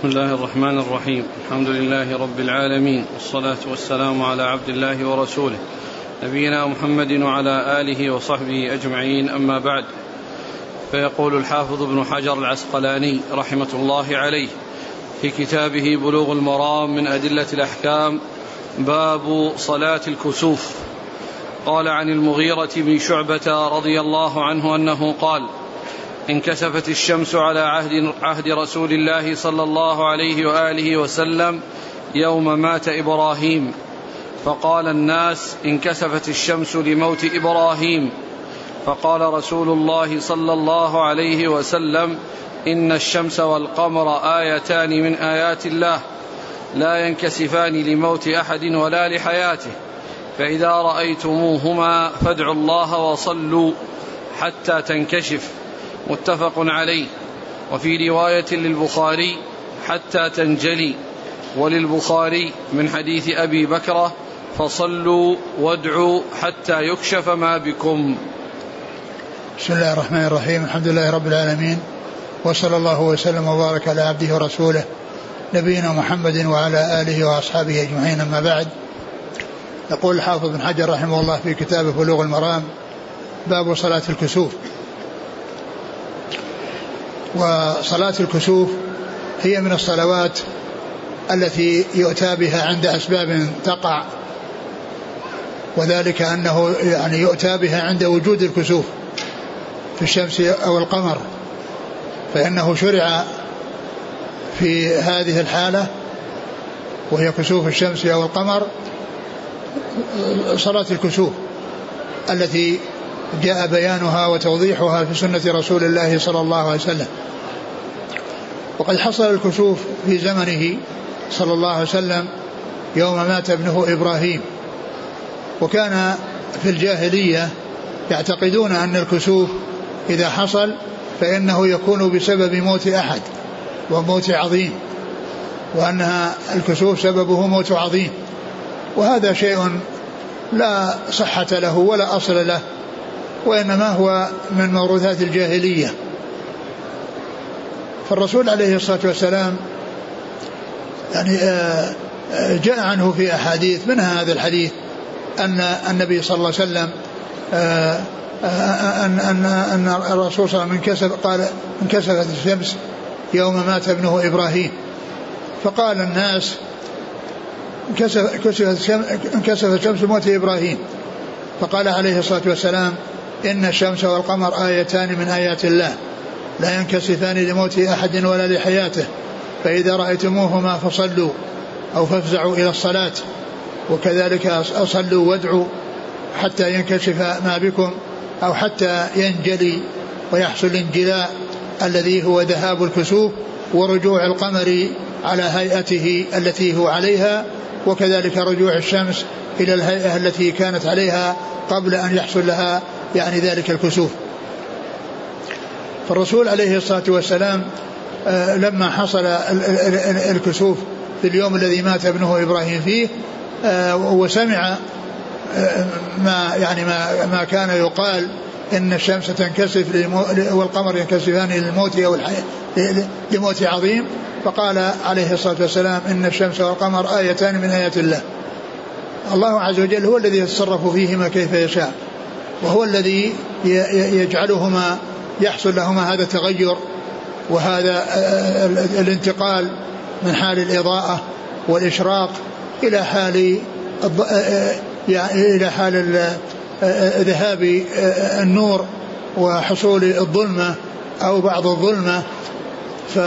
بسم الله الرحمن الرحيم. الحمد لله رب العالمين والصلاة والسلام على عبد الله ورسوله نبينا محمد وعلى آله وصحبه أجمعين أما بعد. فيقول الحافظ ابن حجر العسقلاني رحمة الله عليه في كتابه بلوغ المرام من أدلة الأحكام باب صلاة الكسوف. قال عن المغيرة بن شعبة رضي الله عنه أنه قال انكسفت الشمس على عهد عهد رسول الله صلى الله عليه وآله وسلم يوم مات إبراهيم. فقال الناس انكسفت الشمس لموت إبراهيم. فقال رسول الله صلى الله عليه وسلم إن الشمس والقمر آيتان من آيات الله. لا ينكسفان لموت أحد ولا لحياته. فإذا رأيتموهما فادعوا الله وصلوا حتى تنكشف. متفق عليه. وفي رواية للبخاري حتى تنجلي. وللبخاري من حديث أبي بكرة فصلوا وادعوا حتى يكشف ما بكم. بسم الله الرحمن الرحيم. الحمد لله رب العالمين. وصلى الله وسلم وبارك على عبده ورسوله نبينا محمد وعلى آله وأصحابه أجمعين. أما بعد يقول الحافظ بن حجر رحمه الله في كتابه بلوغ المرام باب صلاة الكسوف. وصلاة الكسوف هي من الصلوات التي يؤتى بها عند أسباب تقع وذلك أنه يعني يؤتى بها عند وجود الكسوف في الشمس أو القمر فإنه شرع في هذه الحالة وهي كسوف الشمس أو القمر صلاة الكسوف التي جاء بيانها وتوضيحها في سنة رسول الله صلى الله عليه وسلم. وقد حصل الكسوف في زمنه صلى الله عليه وسلم يوم مات ابنه إبراهيم. وكان في الجاهلية يعتقدون أن الكسوف إذا حصل فإنه يكون بسبب موت أحد وموت عظيم وأنها الكسوف سببه موت عظيم. وهذا شيء لا صحة له ولا أصل له وإنما هو من موروثات الجاهلية. فالرسول عليه الصلاة والسلام يعني آه، آه، جاء عنه في أحاديث منها هذا الحديث أن النبي صلى الله عليه وسلم آه، أن أن أن الرسول صلى الله عليه وسلم قال انكسفت الشمس يوم مات ابنه إبراهيم. فقال الناس انكسفت الشمس موت إبراهيم. فقال عليه الصلاة والسلام إن الشمس والقمر آيتان من آيات الله. لا ينكسفان لموت أحد ولا لحياته. فإذا رأيتموهما فصلوا أو فافزعوا إلى الصلاة. وكذلك أصلوا وادعوا حتى ينكشف ما بكم أو حتى ينجلي ويحصل الانجلاء الذي هو ذهاب الكسوف ورجوع القمر على هيئته التي هو عليها. وكذلك رجوع الشمس إلى الهيئة التي كانت عليها قبل أن يحصل لها يعني ذلك الكسوف فالرسول عليه الصلاة والسلام آه، لما حصل الكسوف في اليوم الذي مات ابنه إبراهيم فيه آه، وسمع آه، ما يعني ما ما كان يقال إن الشمس تنكسف والقمر ينكسفان للموت أو لموت عظيم فقال عليه الصلاة والسلام إن الشمس والقمر آيتان من آيات الله. الله عز وجل هو الذي يتصرف فيهما كيف يشاء. وهو الذي يجعلهما يحصل لهما هذا التغير وهذا الانتقال من حال الإضاءة والإشراق إلى حال إلى حال ذهاب النور وحصول الظلمة أو بعض الظلمة. ف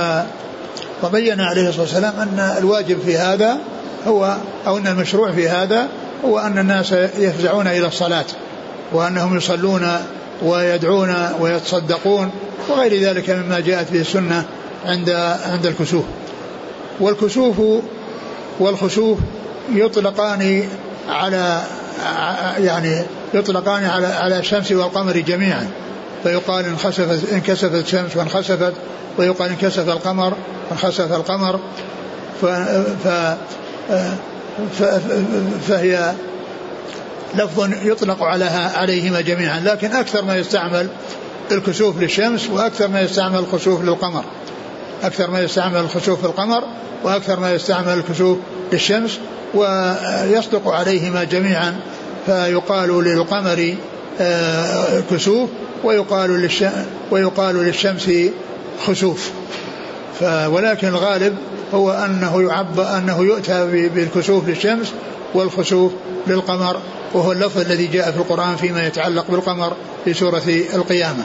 وبين عليه الصلاة والسلام أن الواجب في هذا هو أو أن المشروع في هذا هو أن الناس يفزعون إلى الصلاة. وأنهم يصلون ويدعون ويتصدقون وغير ذلك مما جاءت به السنة عند عند الكسوف. والكسوف والخسوف يطلقان على يعني يطلقان على على الشمس والقمر جميعا. فيقال انخسفت انكسفت الشمس وانخسفت ويقال انكسف القمر وانخسف القمر. ف, ف, ف فهي لفظ يطلق عليها عليهما جميعا لكن أكثر ما يستعمل الكسوف للشمس وأكثر ما يستعمل الكسوف للقمر. أكثر ما يستعمل الخسوف في القمر وأكثر ما يستعمل الكسوف للشمس ويصدق عليهما جميعا فيقال للقمر آه، كسوف ويقال ويقال للشمس خسوف. ولكن الغالب هو أنه يعب أنه يؤتى بالكسوف للشمس والخسوف للقمر وهو اللفظ الذي جاء في القرآن فيما يتعلق بالقمر في سورة القيامة.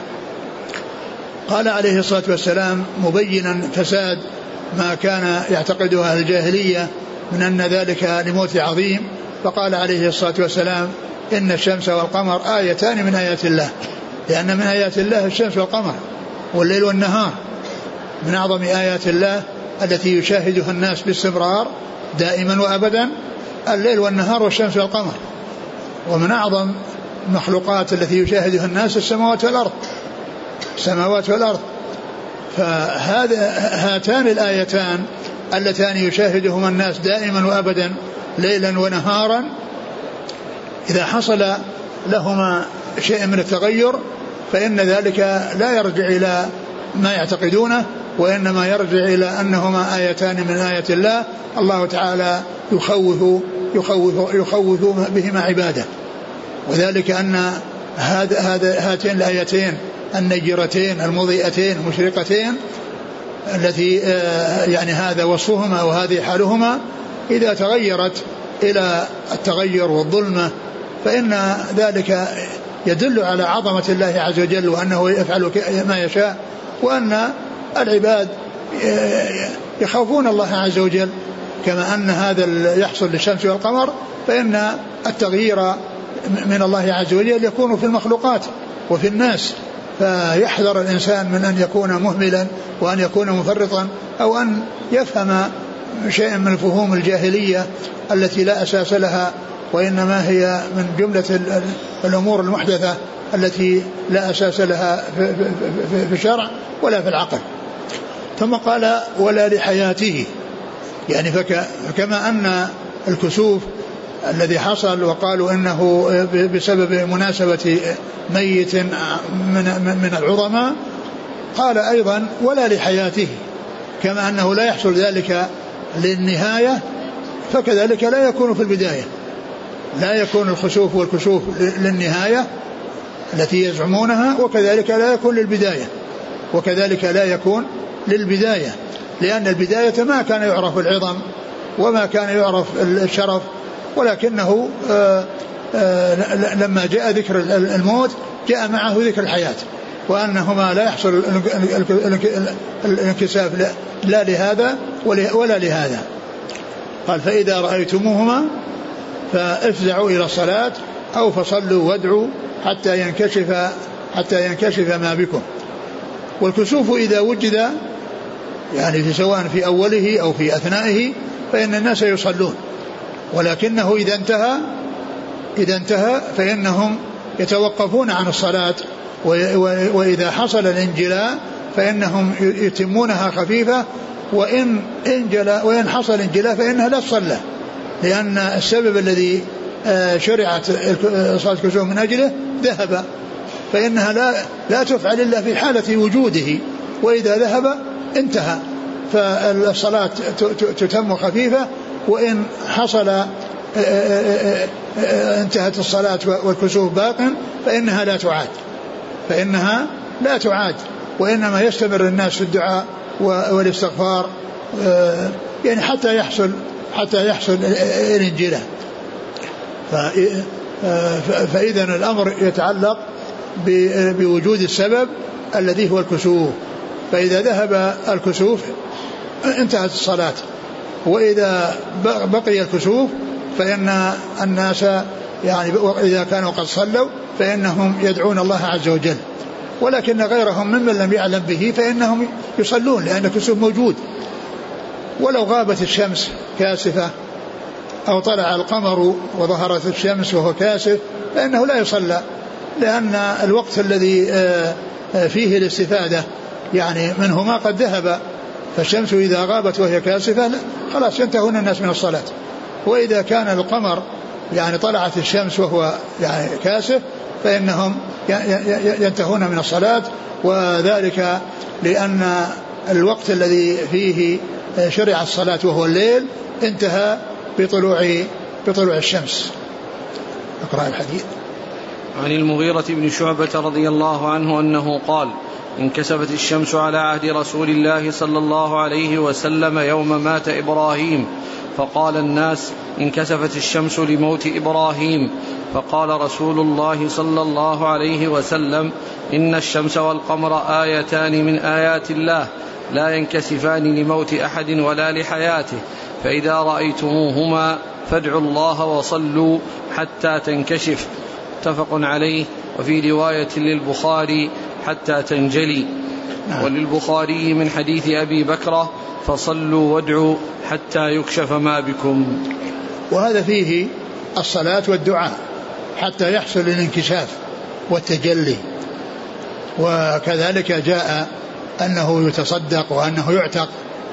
قال عليه الصلاة والسلام مبينا فساد ما كان يعتقده أهل الجاهلية من ان ذلك لموت عظيم فقال عليه الصلاة والسلام إن الشمس والقمر آيتان من آيات الله لأن من آيات الله الشمس والقمر والليل والنهار من أعظم آيات الله التي يشاهدها الناس باستمرار دائما وأبدا الليل والنهار والشمس والقمر. ومن أعظم المخلوقات التي يشاهدها الناس السماوات والأرض. السماوات والأرض. فهذا هاتان الآيتان اللتان يشاهدهما الناس دائما وأبدا ليلا ونهارا. إذا حصل لهما شيء من التغير فإن ذلك لا يرجع إلى ما يعتقدونه. وإنما يرجع إلى أنهما آيتان من آيات الله الله تعالى يخوف يخوف يخوف بهما عباده. وذلك أن هذا هذا هاتين الآيتين النجرتين المضيئتين المشرقتين التي آه، يعني هذا وصفهما وهذه حالهما إذا تغيرت إلى التغير والظلمة فإن ذلك يدل على عظمة الله عز وجل وأنه يفعل ما يشاء وأن العباد يخافون الله عز وجل كما أن هذا يحصل للشمس والقمر فإن التغيير من الله عز وجل يكون في المخلوقات وفي الناس. فيحذر الإنسان من أن يكون مهملا وأن يكون مفرطا أو أن يفهم شيئا من الفهوم الجاهلية التي لا أساس لها وإنما هي من جملة الأمور المحدثة التي لا أساس لها في الشرع ولا في العقل. ثم قال ولا لحياته. يعني فك فكما أن الكسوف الذي حصل وقالوا إنه بسبب مناسبة ميت من من العظماء قال أيضا ولا لحياته. كما أنه لا يحصل ذلك للنهاية فكذلك لا يكون في البداية. لا يكون الخسوف والكسوف للنهاية التي يزعمونها وكذلك لا يكون للبداية وكذلك لا يكون للبداية لأن البداية ما كان يعرف العظم وما كان يعرف الشرف ولكنه آه، آه، لما جاء ذكر الموت جاء معه ذكر الحياة وأنهما لا يحصل الانكساف لا لهذا ولا لهذا. قال فإذا رأيتموهما فافزعوا إلى الصلاة أو فصلوا وادعوا حتى ينكشف حتى ينكشف ما بكم. والكسوف إذا وجد يعني في سواء في أوله أو في أثنائه فإن الناس يصلون. ولكنه إذا انتهى إذا انتهى فإنهم يتوقفون عن الصلاة وإذا حصل الانجلاء فإنهم يتمونها خفيفة وإن انجلى وإن حصل انجلاء فإنها لا تصلى. لأن السبب الذي آه، شرعت صلاة الكسوف من أجله ذهب فإنها لا لا تفعل إلا في حالة وجوده. وإذا ذهب انتهى. فالصلاة تتم خفيفة وإن حصل آه، آه، آه، انتهت الصلاة والكسوف باق فإنها لا تعاد. فإنها لا تعاد. وإنما يستمر الناس في الدعاء والاستغفار يعني حتى يحصل حتى يحصل الانجيلة فإذا الأمر يتعلق بوجود السبب الذي هو الكسوف. فإذا ذهب الكسوف انتهت الصلاة. وإذا بقي الكسوف فإن الناس يعني إذا كانوا قد صلوا فإنهم يدعون الله عز وجل. ولكن غيرهم ممن لم يعلم به فإنهم يصلون لأن الكسوف موجود. ولو غابت الشمس كاسفة أو طلع القمر وظهرت الشمس وهو كاسف فإنه لا يصلى. لأن الوقت الذي آه، آه، فيه الاستفادة يعني منهما قد ذهب. فالشمس إذا غابت وهي كاسفة خلاص ينتهون الناس من الصلاة. وإذا كان القمر يعني طلعت الشمس وهو يعني كاسف فإنهم ينتهون من الصلاة. وذلك لأن الوقت الذي فيه شرع الصلاة وهو الليل انتهى بطلوع بطلوع الشمس. أقرأ الحديث. عن المغيرة بن شعبة رضي الله عنه أنه قال انكسفت الشمس على عهد رسول الله صلى الله عليه وسلم يوم مات إبراهيم. فقال الناس انكسفت الشمس لموت إبراهيم. فقال رسول الله صلى الله عليه وسلم إن الشمس والقمر آيتان من آيات الله لا ينكسفان لموت أحد ولا لحياته. فإذا رأيتموهما فادعوا الله وصلوا حتى تنكشف. متفق عليه وفي رواية للبخاري حتى تنجلي. نعم. وللبخاري من حديث أبي بكرة فصلوا وادعوا حتى يكشف ما بكم. وهذا فيه الصلاة والدعاء حتى يحصل الانكشاف والتجلي. وكذلك جاء أنه يتصدق وأنه يعتق.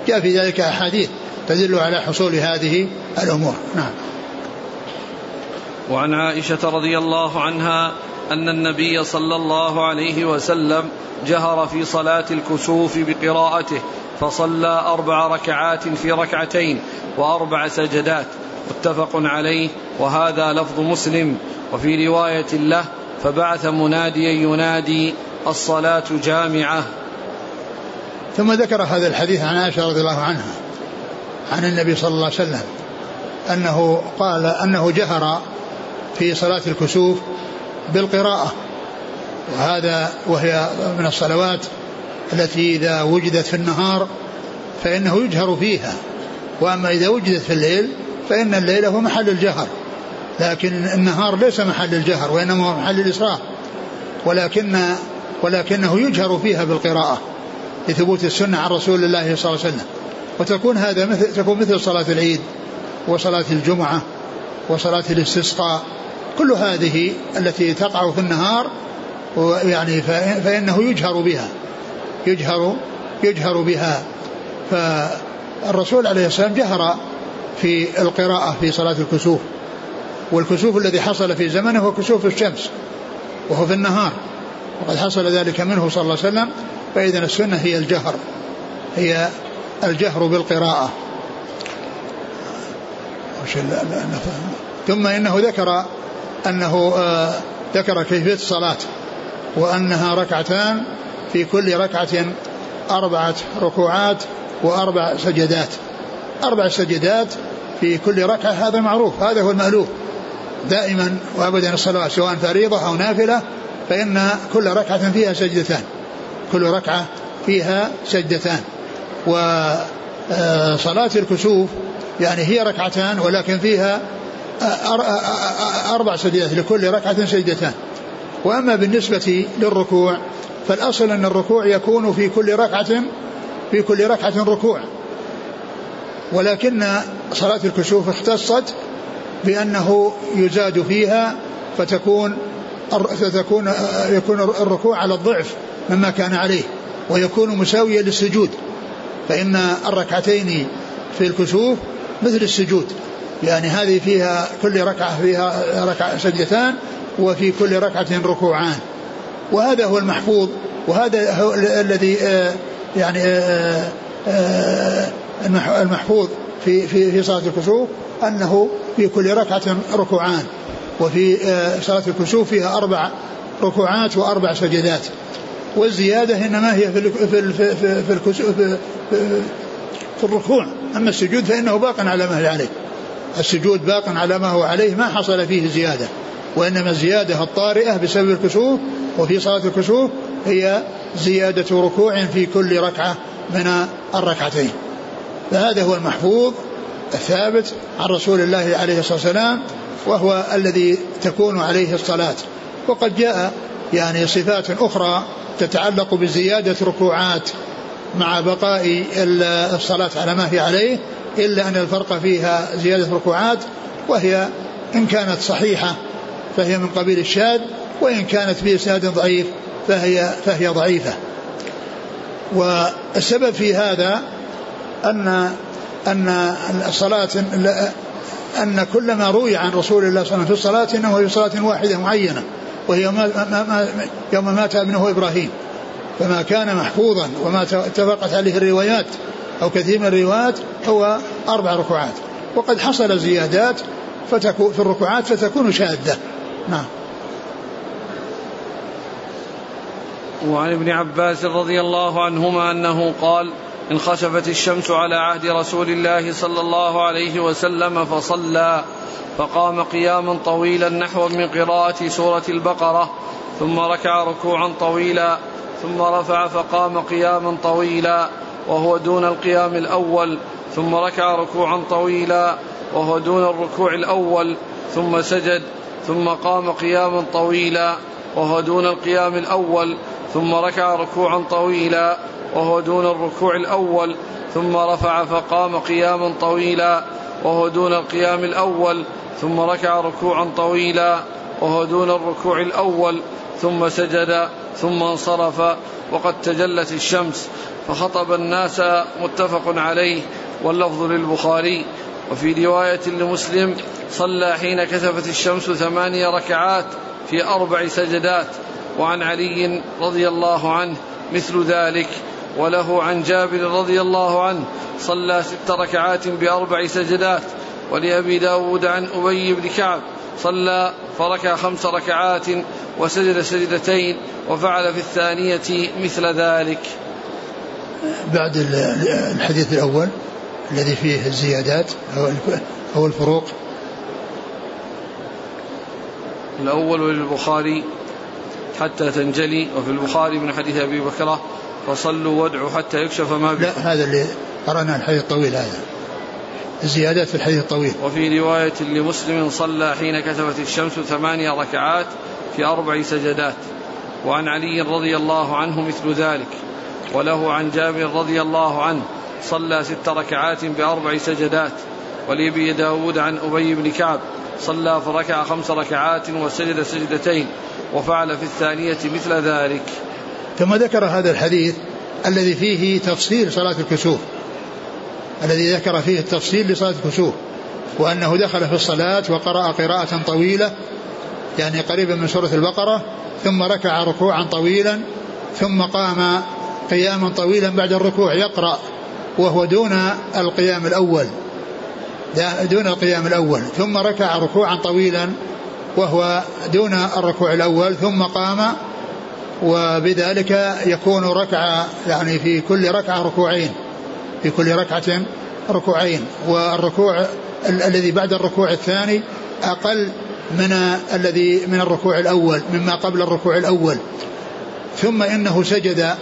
جاء في ذلك أحاديث تدل على حصول هذه الأمور. نعم. وعن عائشة رضي الله عنها أن النبي صلى الله عليه وسلم جهر في صلاة الكسوف بقراءته فصلى أربع ركعات في ركعتين وأربع سجدات متفق عليه وهذا لفظ مسلم. وفي رواية له فبعث مناديا ينادي الصلاة جامعة. ثم ذكر هذا الحديث عن عائشة رضي الله عنها عن النبي صلى الله عليه وسلم أنه قال أنه جهر في صلاة الكسوف بالقراءة. وهذا وهي من الصلوات التي إذا وجدت في النهار فإنه يجهر فيها. وأما إذا وجدت في الليل فإن الليل هو محل الجهر. لكن النهار ليس محل الجهر وإنما هو محل الإسراء ولكن ولكنه يجهر فيها بالقراءة لثبوت السنة عن رسول الله صلى الله عليه وسلم. وتكون هذا مثل تكون مثل صلاة العيد وصلاة الجمعة وصلاة الاستسقاء كل هذه التي تقع في النهار يعني فإنه يجهر بها يجهر يجهر بها. فالرسول عليه السلام جهر في القراءة في صلاة الكسوف والكسوف الذي حصل في زمنه هو كسوف الشمس وهو في النهار. وقد حصل ذلك منه صلى الله عليه وسلم فإذا السنة هي الجهر هي الجهر بالقراءة. ثم إنه ذكر أنه آه، ذكر كيفية الصلاة وأنها ركعتان في كل ركعة أربعة ركوعات وأربع سجدات. أربع سجدات في كل ركعة هذا معروف هذا هو المألوف. دائما وأبدا الصلوات سواء فريضة أو نافلة فإن كل ركعة فيها سجدتان. كل ركعة فيها سجدتان. وصلاة الكسوف يعني هي ركعتان ولكن فيها أربع سجدات لكل ركعة سجدتان. وأما بالنسبة للركوع فالأصل أن الركوع يكون في كل ركعة في كل ركعة ركوع. ولكن صلاة الكسوف اختصت بأنه يزاد فيها فتكون فتكون يكون الركوع على الضعف مما كان عليه ويكون مساويا للسجود. فإن الركعتين في الكسوف مثل السجود. يعني هذه فيها كل ركعة فيها ركعة سجدتان وفي كل ركعة ركوعان. وهذا هو المحفوظ وهذا هو الذي آه، يعني آه، آه، المحفوظ في في في صلاة الكسوف أنه في كل ركعة ركوعان وفي صلاة الكسوف فيها أربع ركوعات وأربع سجدات. والزيادة إنما هي في في في في, في, في, في الركوع. أما السجود فإنه باق على ما هي عليه. السجود باق على ما هو عليه ما حصل فيه زيادة. وإنما الزيادة الطارئة بسبب الكسوف وفي صلاة الكسوف هي زيادة ركوع في كل ركعة من الركعتين. فهذا هو المحفوظ الثابت عن رسول الله عليه الصلاة والسلام وهو الذي تكون عليه الصلاة. وقد جاء يعني صفات أخرى تتعلق بزيادة ركوعات مع بقاء الصلاة على ما هي عليه إلا أن الفرق فيها زيادة ركوعات وهي إن كانت صحيحة فهي من قبيل الشاذ وإن كانت بإسناد ضعيف فهي فهي ضعيفة. والسبب في هذا أن أن الصلاة أن كل ما روي عن رسول الله صلى الله عليه وسلم في الصلاة إنه في صلاة واحدة معينة وهي يوم مات ابنه إبراهيم فما كان محفوظا وما اتفقت عليه الروايات أو كثير من الروايات هو أربع ركوعات. وقد حصل زيادات فتكون في الركوعات فتكون شاذة. نعم. وعن ابن عباس رضي الله عنهما أنه قال انخسفت الشمس على عهد رسول الله صلى الله عليه وسلم فصلى فقام قياما طويلا نحو من قراءة سورة البقرة ثم ركع ركوعا طويلا ثم رفع فقام قياما طويلا. وهو دون القيام الأول ثم ركع ركوعا طويلا وهو دون الركوع الأول ثم سجد ثم قام قياما طويلا وهو دون القيام الأول ثم ركع ركوعا طويلا وهو دون الركوع الأول ثم رفع فقام قياما طويلا وهو دون القيام الأول ثم ركع ركوعا طويلا وهو دون الركوع الأول ثم سجد ثم انصرف وقد تجلت الشمس. فخطب الناس متفق عليه واللفظ للبخاري. وفي رواية لمسلم صلى حين كسفت الشمس ثماني ركعات في أربع سجدات. وعن علي رضي الله عنه مثل ذلك. وله عن جابر رضي الله عنه صلى ست ركعات بأربع سجدات. ولأبي داود عن أبي بن كعب صلى فركع خمس ركعات وسجد سجدتين وفعل في الثانية مثل ذلك. بعد الحديث الأول الذي فيه الزيادات أو الفروق. الأول للبخاري حتى تنجلي وفي البخاري من حديث أبي بكرة فصلوا وادعوا حتى يكشف ما بكم. لا هذا اللي قرأنا الحديث الطويل هذا. الزيادات في الحديث الطويل. وفي رواية لمسلم صلى حين كسفت الشمس ثمانية ركعات في أربع سجدات. وعن علي رضي الله عنه مثل ذلك. وله عن جابر رضي الله عنه صلى ست ركعات بأربع سجدات ولأبي داود عن أبي بن كعب صلى فركع خمس ركعات وسجد سجدتين وفعل في الثانية مثل ذلك. ثم ذكر هذا الحديث الذي فيه تفصيل صلاة الكسوف الذي ذكر فيه التفصيل لصلاة الكسوف وأنه دخل في الصلاة وقرأ قراءة طويلة يعني قريبا من سورة البقرة ثم ركع ركوعا طويلا ثم قام قياما طويلا بعد الركوع يقرأ وهو دون القيام الأول. دون القيام الأول. ثم ركع ركوعا طويلا وهو دون الركوع الأول ثم قام وبذلك يكون ركعة يعني في كل ركعة ركوعين في كل ركعة ركوعين. والركوع الذي بعد الركوع الثاني أقل من الذي من الركوع الأول مما قبل الركوع الأول. ثم إنه سجد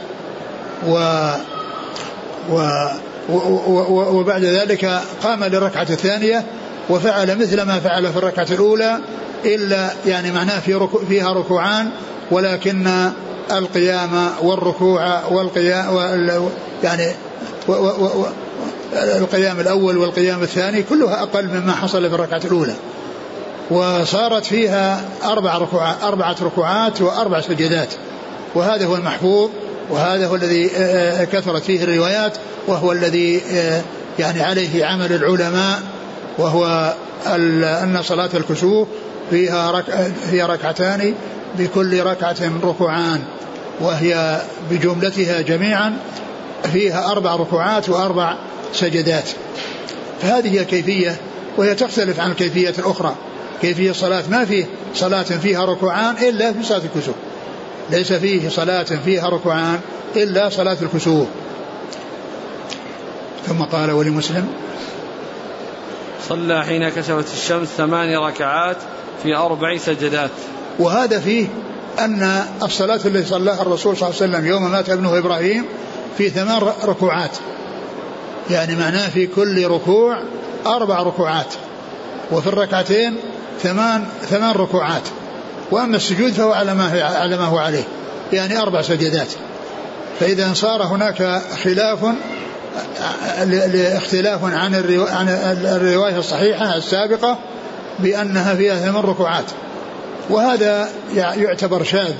و و وبعد ذلك قام للركعة الثانية وفعل مثل ما فعل في الركعة الأولى إلا يعني معناه في ركو فيها ركوعان ولكن القيام والركوع والقيام يعني و و و القيام الأول والقيام الثاني كلها أقل مما حصل في الركعة الأولى. وصارت فيها أربع ركوعات أربعة ركوعات وأربع سجدات وهذا هو المحفوظ. وهذا هو الذي آه، آه، كثرت فيه الروايات وهو الذي آه، يعني عليه عمل العلماء وهو أن صلاة الكسوف فيها رك فيها ركعتان بكل ركعة ركوعان وهي بجملتها جميعا فيها أربع ركوعات وأربع سجدات. فهذه هي الكيفية وهي تختلف عن الكيفية الأخرى. كيفية الصلاة؟ ما فيه صلاة فيها ركوعان إلا في صلاة الكسوف ليس فيه صلاة فيها ركوعان إلا صلاة الكسوف. ثم قال ولمسلم صلى حين كسفت الشمس ثمان ركعات في أربع سجدات. وهذا فيه أن الصلاة التي صلاها الرسول صلى الله عليه وسلم يوم مات ابنه إبراهيم في ثمان ركوعات. يعني معناه في كل ركوع أربع ركوعات. وفي الركعتين ثمان ثمان ركوعات. وأما السجود فهو على ما على ما هو عليه يعني أربع سجدات. فإذا صار هناك خلاف اختلاف عن عن الرواية الصحيحة السابقة بأنها فيها ثمان ركوعات. وهذا يعتبر شاذ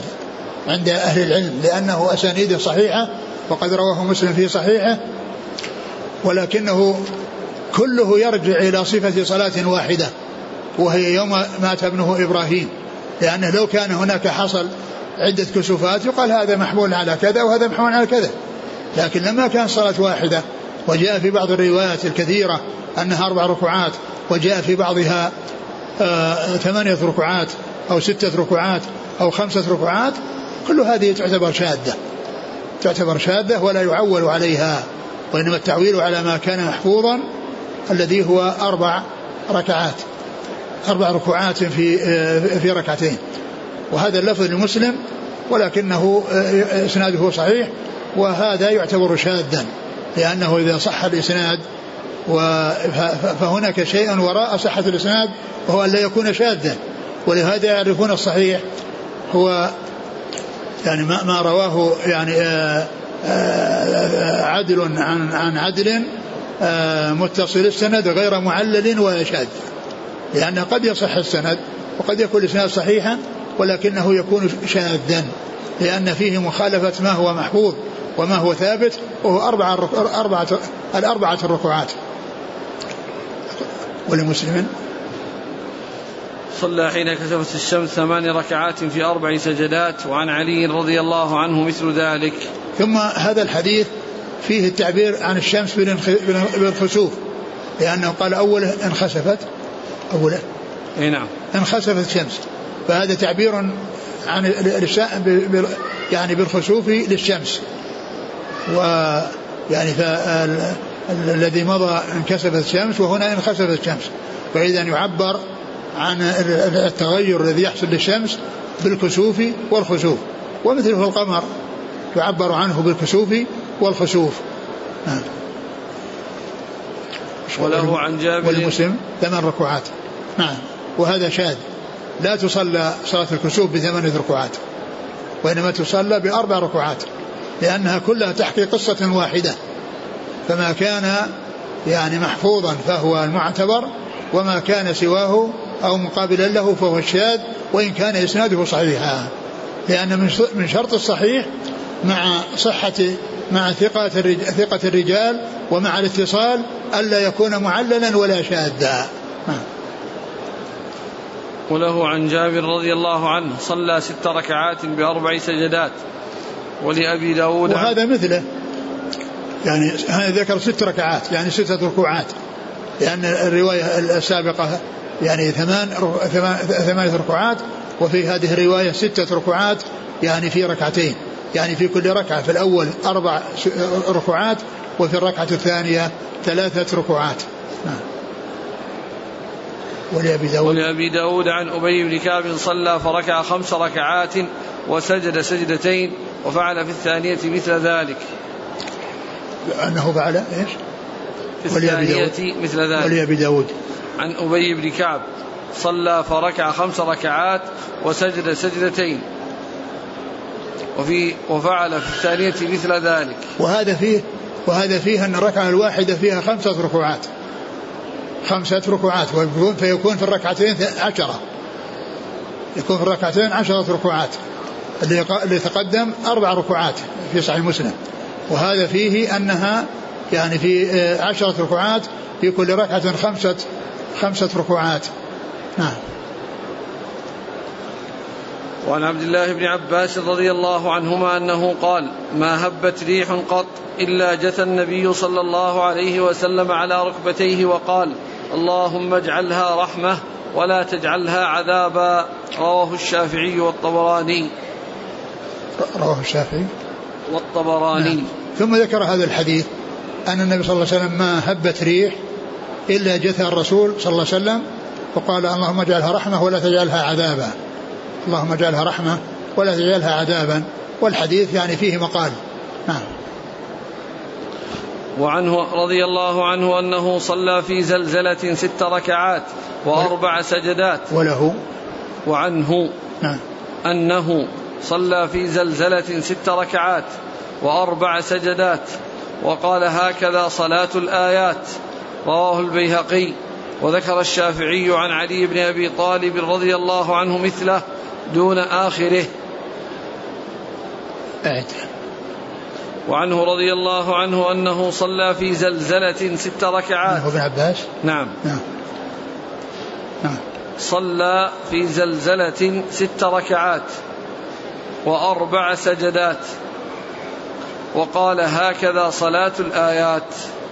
عند أهل العلم لأنه أسانيده صحيحة وقد رواه مسلم في صحيحه ولكنه كله يرجع إلى صفة صلاة واحدة وهي يوم مات ابنه إبراهيم. لأنه لو كان هناك حصل عدة كسوفات يقال هذا محمول على كذا وهذا محمول على كذا. لكن لما كان صلاة واحدة وجاء في بعض الروايات الكثيرة أنها أربع ركوعات وجاء في بعضها آه ثمانية ركوعات أو ستة ركوعات أو خمسة ركوعات كل هذه تعتبر شاذة. تعتبر شاذة ولا يعول عليها وإنما التعويل على ما كان محفوظا الذي هو أربع ركعات. أربع ركوعات في آه، في ركعتين. وهذا اللفظ لمسلم ولكنه آه، إسناده صحيح وهذا يعتبر شاذا لأنه إذا صح الإسناد فهناك شيء وراء صحة الإسناد وهو أن لا يكون شاذا. ولهذا يعرفون الصحيح هو يعني ما, ما رواه يعني آه، عدل عن عن عدل متصل السند غير معلل ولا شاذ. لأن قد يصح السند وقد يكون الإسناد صحيحا ولكنه يكون شاذا لأن فيه مخالفة ما هو محفوظ وما هو ثابت وهو أربعة أربعة الأربعة الركوعات. ولمسلم؟ صلى حين كسفت الشمس ثمان ركعات في أربع سجدات وعن علي رضي الله عنه مثل ذلك. ثم هذا الحديث فيه التعبير عن الشمس بالخسوف لأنه قال أوله انخسفت أوله إي نعم. انخسفت الشمس فهذا تعبير عن يعني بالخسوف للشمس. و يعني الذي مضى انكسفت الشمس وهنا انخسفت الشمس فإذا يعبر عن التغير الذي يحصل للشمس بالكسوف والخسوف. ومثله القمر يعبر عنه بالكسوف والخسوف. نعم. وله عن جابر والمسلم ثمان ركوعات. نعم. وهذا شاذ. لا تصلى صلاة الكسوف بثمانية ركوعات وإنما تصلى بأربع ركوعات. لأنها كلها تحكي قصة واحدة. فما كان يعني محفوظا فهو المعتبر وما كان سواه أو مقابلا له فهو الشاذ وإن كان إسناده صحيحا. لأن من شرط الصحيح مع صحة مع ثقة ثقة الرجال ومع الاتصال ألا يكون معللا ولا شاذا. وله عن جابر رضي الله عنه صلى ست ركعات بأربع سجدات ولأبي داود وهذا مثله. يعني ذكر ست ركعات يعني ستة ركوعات. لأن الرواية السابقة يعني ثمان ثمانية ركوعات وفي هذه الرواية ستة ركوعات يعني في ركعتين. يعني في كل ركعة في الأول أربع ركوعات وفي الركعة الثانية ثلاثة ركوعات. نعم. ولأبي داود. ولأبي داود عن أبي بن كعب صلى فركع خمس ركعات وسجد سجدتين وفعل في الثانية مثل ذلك. أنه فعل إيش؟ في الثانية مثل ذلك. ولأبي داود. عن أبي بن كعب صلى فركع خمس ركعات وسجد سجدتين. وفي وفعل في الثانية مثل ذلك. وهذا فيه وهذا فيه أن الركعة الواحدة فيها خمسة ركوعات. خمسة ركوعات فيكون في الركعتين عشرة. يكون في الركعتين عشرة ركوعات. اللي تقدم أربع ركوعات في صحيح مسلم. وهذا فيه أنها يعني في آه، عشرة ركوعات في كل ركعة خمسة خمسة ركوعات. نعم. وعن عبد الله بن عباس رضي الله عنهما أنه قال ما هبت ريح قط إلا جثى النبي صلى الله عليه وسلم على ركبتيه وقال اللهم اجعلها رحمة ولا تجعلها عذابا. رواه الشافعي والطبراني. رواه الشافعي. والطبراني. نعم. ثم ذكر هذا الحديث أن النبي صلى الله عليه وسلم ما هبت ريح إلا جثى الرسول صلى الله عليه وسلم وقال اللهم اجعلها رحمة ولا تجعلها عذابا. اللهم اجعلها رحمة ولا تجعلها عذابا. والحديث يعني فيه مقال. نعم. وعنه رضي الله عنه أنه صلى في زلزلة ست ركعات وأربع سجدات. وله وعنه نعم. أنه صلى في زلزلة ست ركعات وأربع سجدات. وقال هكذا صلاة الآيات. رواه البيهقي. وذكر الشافعي عن علي بن أبي طالب رضي الله عنه مثله دون آخره. أعد وعنه رضي الله عنه أنه صلى في زلزلة ست ركعات. ابن عباس؟ نعم. نعم. نعم. صلى في زلزلة ست ركعات وأربع سجدات وقال هكذا صلاة الآيات.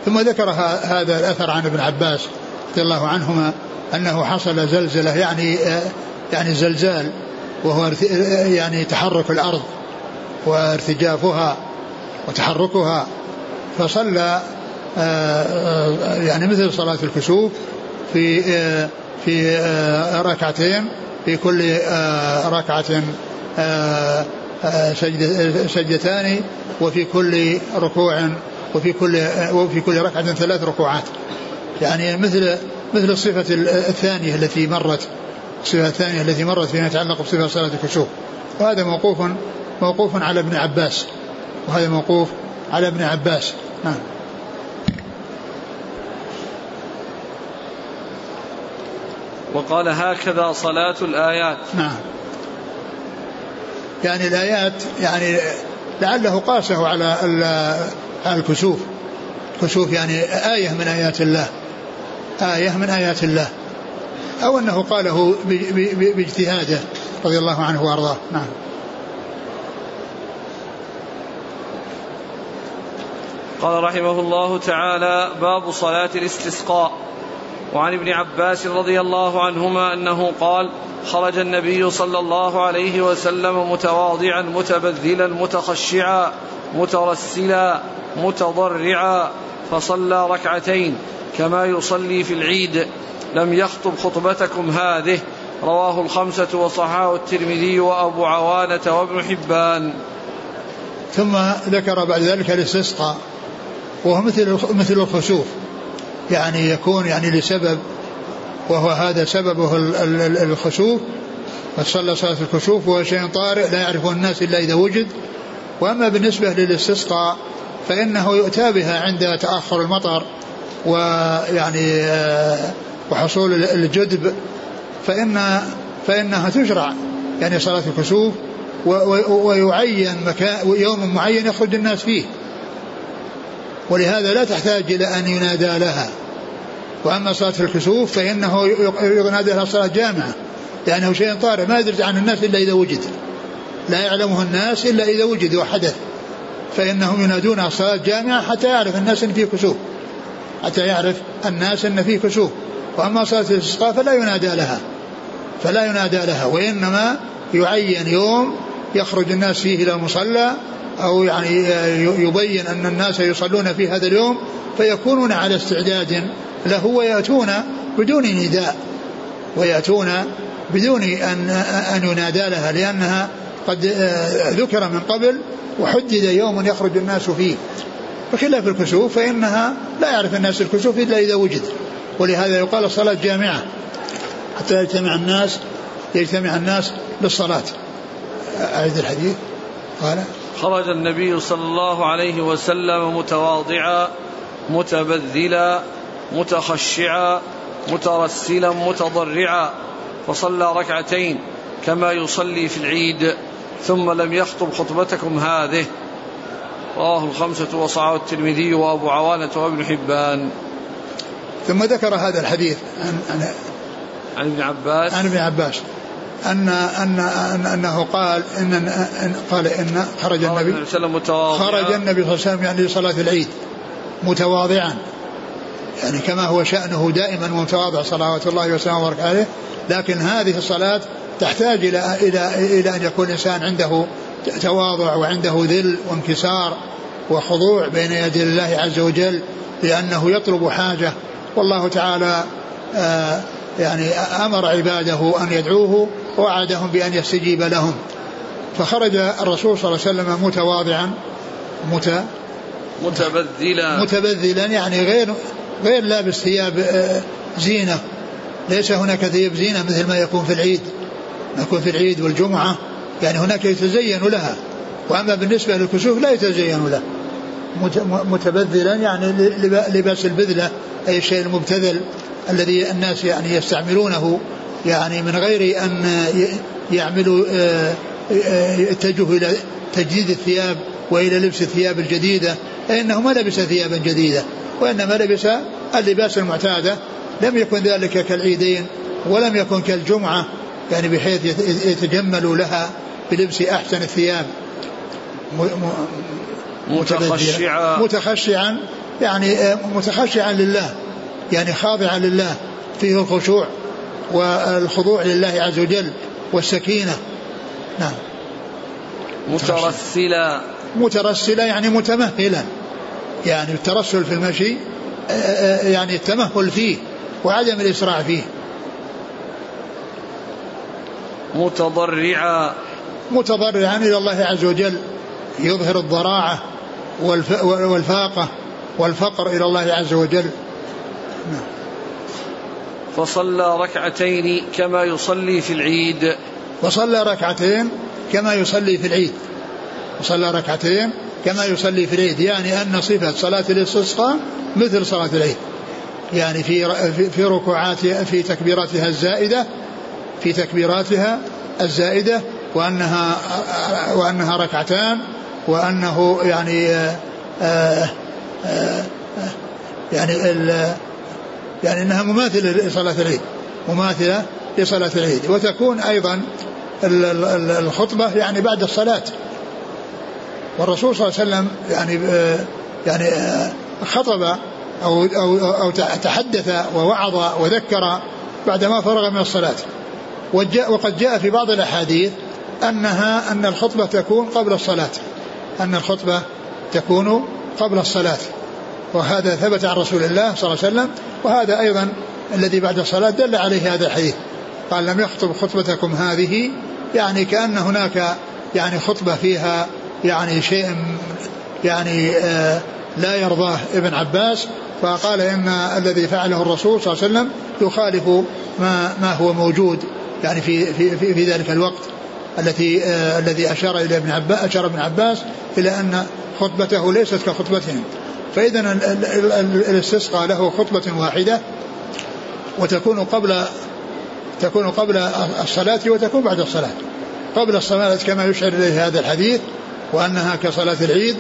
ثم ذكر هذا الأثر عن ابن عباس رضي الله عنهما أنه حصل زلزلة يعني يعني زلزال وهو يعني تحرك الأرض وارتجافها وتحركها فصلى آه، آه، يعني مثل صلاة الكسوف في آه، في ركعتين في كل ركعة سجدتان وفي كل ركوع وفي كل وفي كل ركعة ثلاث ركوعات. يعني مثل مثل الصفة الثانية التي مرت الصفة الثانية التي مرت فيما يتعلق بصفة صلاة الكسوف. وهذا موقوف موقوف على ابن عباس. وهذا موقوف على ابن عباس. نعم. وقال هكذا صلاة الآيات. نعم. يعني الآيات يعني لعله قاسه على على الكسوف. الكسوف يعني آية من آيات الله. آية من آيات الله. أو أنه قاله باجتهاده رضي الله عنه وأرضاه. نعم. قال رحمه الله تعالى باب صلاة الاستسقاء. وعن ابن عباس رضي الله عنهما أنه قال خرج النبي صلى الله عليه وسلم متواضعا متبذلا متخشعا مترسلا متضرعا فصلى ركعتين كما يصلي في العيد. لم يخطب خطبتكم هذه. رواه الخمسة وصححه الترمذي وأبو عوانة وابن حبان. ثم ذكر بعد ذلك الاستسقاء. وهو مثل مثل الخسوف. يعني يكون يعني لسبب وهو هذا سببه الخسوف. فصلى صلاة الكسوف وهو شيء طارئ لا يعرفه الناس إلا إذا وجد. وأما بالنسبة للاستسقاء فإنه يؤتى بها عند تأخر المطر ويعني آه، وحصول الجدب فإن فإنها تشرع يعني صلاة الكسوف ويعين مكان يوم معين يخرج الناس فيه. ولهذا لا تحتاج إلى أن ينادى لها. وأما صلاة الكسوف فإنه ينادى لها صلاة جامعة لأنه شيء طارئ ما يدرج عن الناس إلا إذا وجد. لا يعلمه الناس إلا إذا وجد وحدث فإنهم ينادونها صلاة جامعة حتى يعرف الناس أن فيه كسوف حتى يعرف الناس أن فيه كسوف. وأما صلاة الاستسقاء فلا ينادى لها. فلا ينادى لها وإنما يعين يوم يخرج الناس فيه إلى المصلى أو يعني يبين أن الناس يصلون في هذا اليوم فيكونون على استعداد له ويأتون بدون نداء ويأتون بدون أن أن ينادى لها لأنها قد ذكر من قبل وحدد يوم يخرج الناس فيه. بخلاف الكسوف فإنها لا يعرف الناس الكسوف إلا إذا وجد. ولهذا يقال الصلاة جامعة. حتى يجتمع الناس يجتمع الناس للصلاة. أعيد الحديث. قال خرج النبي صلى الله عليه وسلم متواضعا متبذلا متخشعا مترسلا متضرعا فصلى ركعتين كما يصلي في العيد ثم لم يخطب خطبتكم هذه. رواه الخمسة وصعه الترمذي وأبو عوانة وابن حبان. ثم ذكر هذا الحديث عن عن, عن ابن عباس. عن ابن عباس. أن أن, أن أنه قال إن, إن قال إن خرج النبي. خرج النبي صلى الله عليه وسلم يعني لصلاة العيد متواضعا. يعني كما هو شأنه دائما متواضع صلوات الله وسلامه وبركاته عليه. لكن هذه الصلاة تحتاج إلى إلى إلى أن يكون الإنسان عنده تواضع وعنده ذل وانكسار وخضوع بين يدي الله عز وجل لأنه يطلب حاجة. والله تعالى آه يعني أمر عباده أن يدعوه ووعدهم بأن يستجيب لهم. فخرج الرسول صلى الله عليه وسلم متواضعا مت متبذلا. متبذلا يعني غير غير لابس ثياب آه، زينة. ليس هناك ثياب زينة مثل ما يكون في العيد. ما يكون في العيد والجمعة. يعني هناك يتزين لها. وأما بالنسبة للكسوف لا يتزين له. متبذلا يعني لباس البذلة أي الشيء المبتذل الذي الناس يعني يستعملونه. يعني من غير أن يعملوا آه، آه، يتجهوا إلى تجديد الثياب وإلى لبس الثياب الجديدة فإنه ما لبس ثيابا جديدة وإنما لبس اللباس المعتادة لم يكن ذلك كالعيدين ولم يكن كالجمعة يعني بحيث يتجمل لها بلبس أحسن الثياب. متخشعا. متخشعا يعني آه، متخشعا لله يعني خاضعا لله فيه الخشوع. والخضوع لله عز وجل والسكينة. نعم. مترسلا مترسلا يعني متمهلا يعني الترسل في المشي آه، آه، يعني التمهل فيه وعدم الإسراع فيه. متضرعا متضرعا إلى الله عز وجل. يظهر الضراعة والفاقة والفقر إلى الله عز وجل. نعم. فصلى ركعتين كما يصلي في العيد. وصلى ركعتين كما يصلي في العيد. وصلى ركعتين كما يصلي في العيد. يعني أن صفة صلاة الاستسقاء مثل صلاة العيد. يعني في في ركوعاتها في تكبيراتها الزائدة في تكبيراتها الزائدة وأنها وأنها ركعتان وأنه يعني آآ آآ آآ يعني يعني إنها مماثلة لصلاة العيد مماثلة لصلاة العيد. وتكون أيضا الخطبة يعني بعد الصلاة. والرسول صلى الله عليه وسلم يعني يعني خطب أو أو أو تحدث ووعظ وذكر بعدما فرغ من الصلاة. وقد جاء في بعض الأحاديث أنها أن الخطبة تكون قبل الصلاة. أن الخطبة تكون قبل الصلاة. وهذا ثبت عن رسول الله صلى الله عليه وسلم وهذا أيضا الذي بعد الصلاة دل عليه هذا الحديث. قال لم يخطب خطبتكم هذه يعني كأن هناك يعني خطبة فيها يعني شيء يعني آه لا يرضاه ابن عباس فقال إن الذي فعله الرسول صلى الله عليه وسلم يخالف ما ما هو موجود يعني في في في, في ذلك الوقت التي آه الذي أشار إلى ابن عباس أشار ابن عباس إلى أن خطبته ليست كخطبتهم. فإذا الاستسقاء له خطبة واحدة وتكون قبل تكون قبل الصلاة وتكون بعد الصلاة. قبل الصلاة كما يشعر إليه هذا الحديث وأنها كصلاة العيد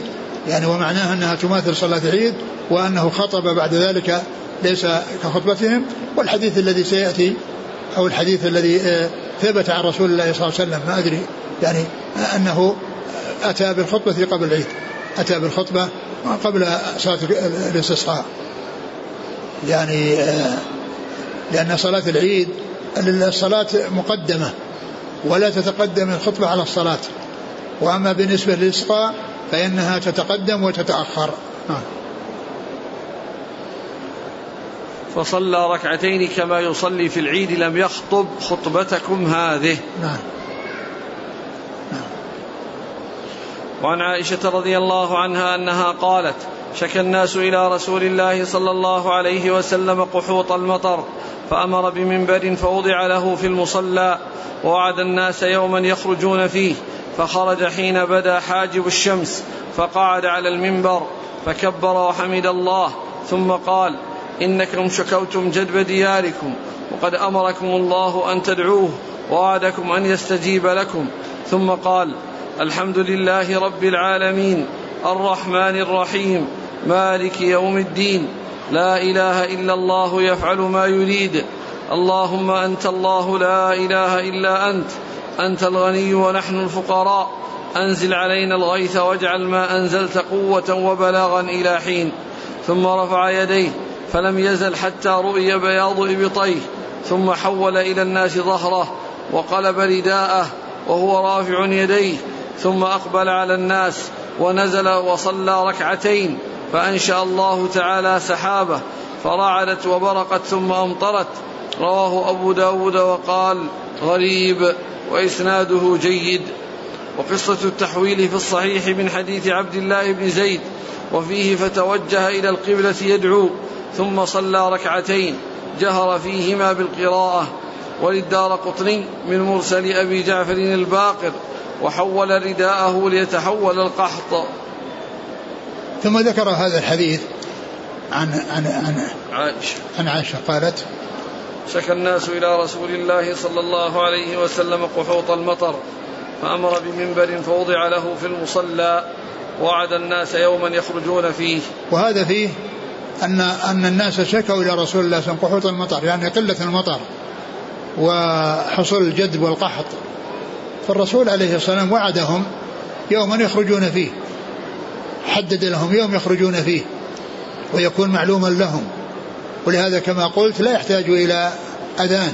يعني ومعناها أنها تماثل صلاة العيد وأنه خطب بعد ذلك ليس كخطبتهم. والحديث الذي سيأتي أو الحديث الذي آه، ثبت عن رسول الله صلى الله عليه وسلم ما أدري يعني أنه أتى بالخطبة قبل العيد أتى بالخطبة قبل صلاة الاستسقاء يعني آه، لأن صلاة العيد الصلاة مقدمة ولا تتقدم الخطبة على الصلاة. وأما بالنسبة للإسقاء فإنها تتقدم وتتأخر. نعم فصلى ركعتين كما يصلي في العيد لم يخطب خطبتكم هذه. نعم. وعن عائشة رضي الله عنها أنها قالت شكى الناس إلى رسول الله صلى الله عليه وسلم قحوط المطر فأمر بمنبر فوضع له في المصلى ووعد الناس يوما يخرجون فيه فخرج حين بدا حاجب الشمس فقعد على المنبر فكبر وحمد الله ثم قال إنكم شكوتم جدب دياركم وقد أمركم الله أن تدعوه ووعدكم أن يستجيب لكم ثم قال الحمد لله رب العالمين الرحمن الرحيم مالك يوم الدين لا إله إلا الله يفعل ما يريد اللهم أنت الله لا إله إلا أنت أنت الغني ونحن الفقراء أنزل علينا الغيث واجعل ما أنزلت قوة وبلاغا إلى حين ثم رفع يديه فلم يزل حتى رؤي بياض إبطيه ثم حول إلى الناس ظهره وقلب رداءه وهو رافع يديه ثم أقبل على الناس ونزل وصلى ركعتين فأنشأ الله تعالى سحابة فرعدت وبرقت ثم أمطرت. رواه أبو داود وقال غريب وإسناده جيد. وقصة التحويل في الصحيح من حديث عبد الله بن زيد وفيه فتوجه إلى القبلة يدعو ثم صلى ركعتين جهر فيهما بالقراءة. وللدار قطني من مرسل أبي جعفر الباقر وحول رداءه ليتحول القحط. ثم ذكر هذا الحديث عن عن عن عائشة. عن عائشة قالت شكى الناس إلى رسول الله صلى الله عليه وسلم قحوط المطر فأمر بمنبر فوضع له في المصلى وعد الناس يوما يخرجون فيه. وهذا فيه أن أن الناس شكوا إلى رسول الله صلى الله عليه وسلم قحوط المطر يعني قلة المطر وحصول الجدب والقحط. فالرسول عليه الصلاة والسلام وعدهم يوما يخرجون فيه حدد لهم يوم يخرجون فيه ويكون معلوما لهم. ولهذا كما قلت لا يحتاج إلى أذان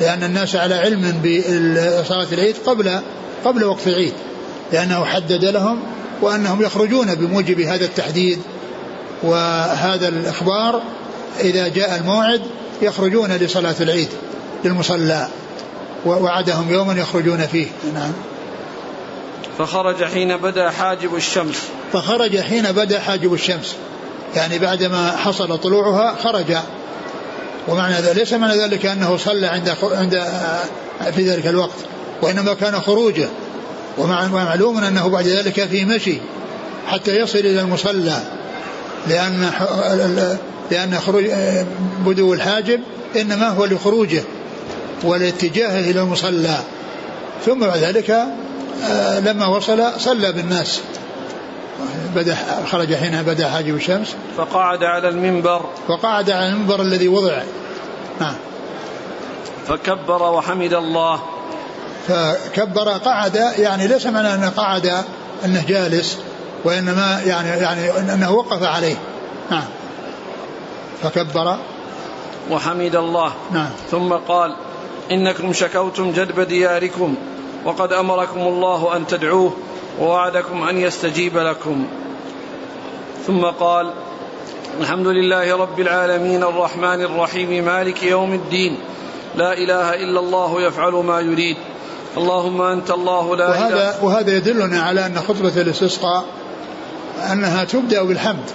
لأن الناس على علم بصلاة العيد قبل قبل وقت العيد لأنه حدد لهم وأنهم يخرجون بموجب هذا التحديد. وهذا الإخبار إذا جاء الموعد يخرجون لصلاة العيد للمصلى. ووعدهم يوما يخرجون فيه. نعم. فخرج حين بدا حاجب الشمس. فخرج حين بدا حاجب الشمس. يعني بعدما حصل طلوعها خرج. ومعنى ذلك ليس معنى ذلك أنه صلى عند عند في ذلك الوقت. وإنما كان خروجه. ومعلوم أنه بعد ذلك في مشي. حتى يصل إلى المصلى. لأن لأن خروج بدو الحاجب إنما هو لخروجه. والاتجاه إلى المصلى. ثم بعد ذلك آه، لما وصل صلى بالناس. بدأ خرج حين بدأ حاجب الشمس. فقعد على المنبر. وقعد على المنبر الذي وضع. نعم فكبر وحمد الله. فكبر قعد يعني ليس معنى أنه قعد أنه جالس وإنما يعني يعني أنه وقف عليه. نعم فكبر. وحمد الله. نعم ثم قال إنكم شكوتم جدب دياركم وقد أمركم الله أن تدعوه ووعدكم أن يستجيب لكم. ثم قال الحمد لله رب العالمين الرحمن الرحيم مالك يوم الدين لا إله إلا الله يفعل ما يريد. اللهم أنت الله لا وهذا اله وهذا يدلنا على أن خطبة الاستسقاء أنها تبدأ بالحمد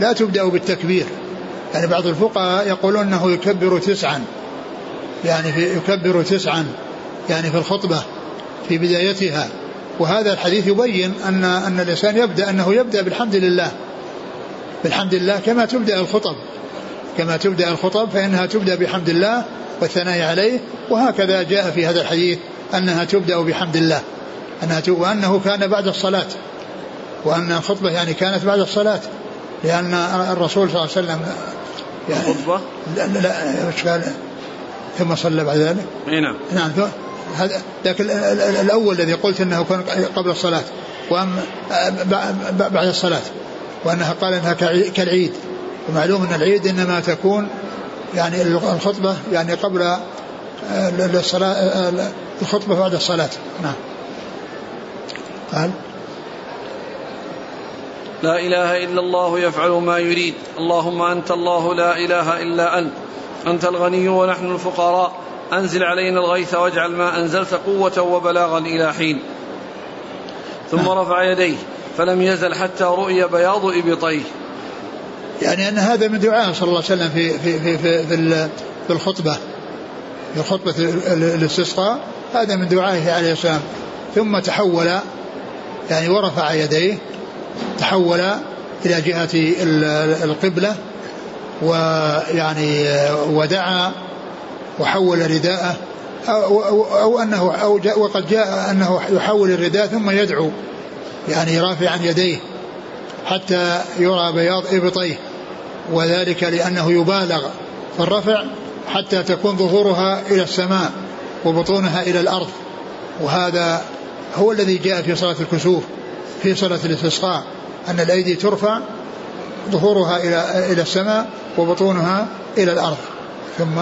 لا تبدأ بالتكبير. يعني بعض الفقهاء يقولون أنه يكبر تسعا. يعني في يكبر تسعا يعني في الخطبة في بدايتها. وهذا الحديث يبين ان أن الإنسان يبدأ أنه يبدأ بالحمد لله. بالحمد لله كما تبدأ الخطب. كما تبدأ الخطب فإنها تبدأ بحمد الله والثناء عليه وهكذا جاء في هذا الحديث أنها تبدأ بحمد الله. أنها وأنه كان بعد الصلاة. وأن الخطبة يعني كانت بعد الصلاة. لأن الرسول صلى الله عليه وسلم يعني الخطبة؟ لا لا, لا ثم صلى بعد ذلك؟ نعم. نعم. هذا لكن الأول الذي قلت إنه كان قبل الصلاة واما بعد الصلاة وأنها قال إنها كالعيد. ومعلوم إن العيد إنما تكون يعني الخطبة يعني قبل آه، الصلاة آه، الخطبة بعد الصلاة. نعم. قال لا إله إلا الله يفعل ما يريد. اللهم أنت الله لا إله إلا أنت. أنت الغني ونحن الفقراء. أنزل علينا الغيث واجعل ما أنزلت قوة وبلاغا إلى حين. ثم نعم. رفع يديه فلم يزل حتى رؤي بياض إبطيه. يعني أن هذا من دعاء صلى الله عليه وسلم في في في في, في, في الخطبة. في خطبة الاستسقاء هذا من دعائه عليه السلام ثم تحول يعني ورفع يديه تحول إلى جهة القبلة. ويعني ودعا وحول رداءه أو, أو, أنه أو جاء وقد جاء أنه يحول الرداء ثم يدعو يعني رافعا يديه حتى يرى بياض إبطيه وذلك لأنه يبالغ في الرفع حتى تكون ظهورها إلى السماء وبطونها إلى الأرض. وهذا هو الذي جاء في صلاة الكسوف في صلاة الاستسقاء أن الأيدي ترفع ظهورها إلى إلى السماء وبطونها إلى الأرض. ثم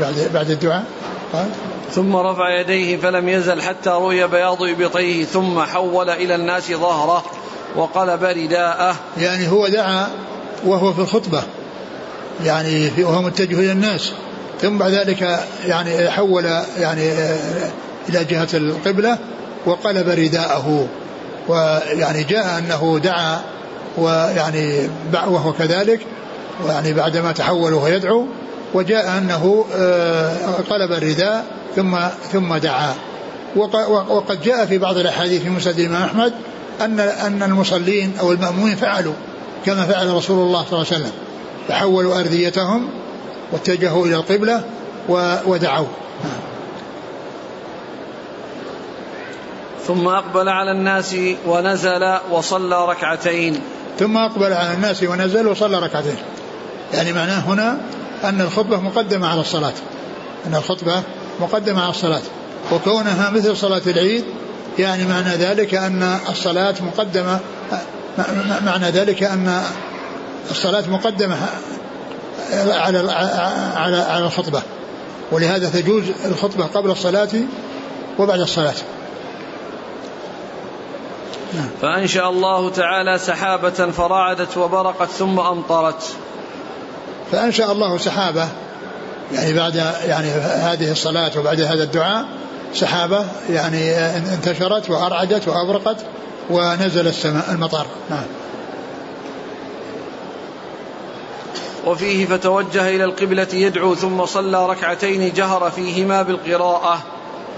بعد بعد الدعاء؟ قال ثم رفع يديه فلم يزل حتى رؤي بياض إبطيه ثم حول إلى الناس ظهره وقلب رداءه يعني هو دعا وهو في الخطبة. يعني وهو متجه إلى الناس. ثم بعد ذلك يعني حول يعني إلى جهة القبلة وقلب رداءه ويعني جاء أنه دعا ويعني وهو كذلك ويعني بعدما تحول وهو يدعو وجاء آه، قلب الرداء ثم ثم دعا. وقد جاء في بعض الأحاديث في مسند الإمام أحمد أن أن المصلين أو المأمومين فعلوا كما فعل رسول الله صلى الله عليه وسلم. تحولوا أرديتهم واتجهوا إلى القبلة ودعوا. ثم أقبل على الناس ونزل وصلى ركعتين. ثم أقبل على الناس ونزل وصلى ركعتين. يعني معناه هنا أن الخطبة مقدمة على الصلاة. أن الخطبة مقدمة على الصلاة. وكونها مثل صلاة العيد يعني معنى ذلك أن الصلاة مقدمة معنى ذلك أن الصلاة مقدمة على على على الخطبة. ولهذا تجوز الخطبة قبل الصلاة وبعد الصلاة. فأنشأ الله تعالى سحابة فرعدت وبرقت ثم أمطرت. فأنشأ الله سحابة يعني بعد يعني هذه الصلاة وبعد هذا الدعاء سحابة يعني انتشرت وأرعدت وأبرقت ونزل السماء المطر. نعم. وفيه فتوجه إلى القبلة يدعو ثم صلى ركعتين جهر فيهما بالقراءة.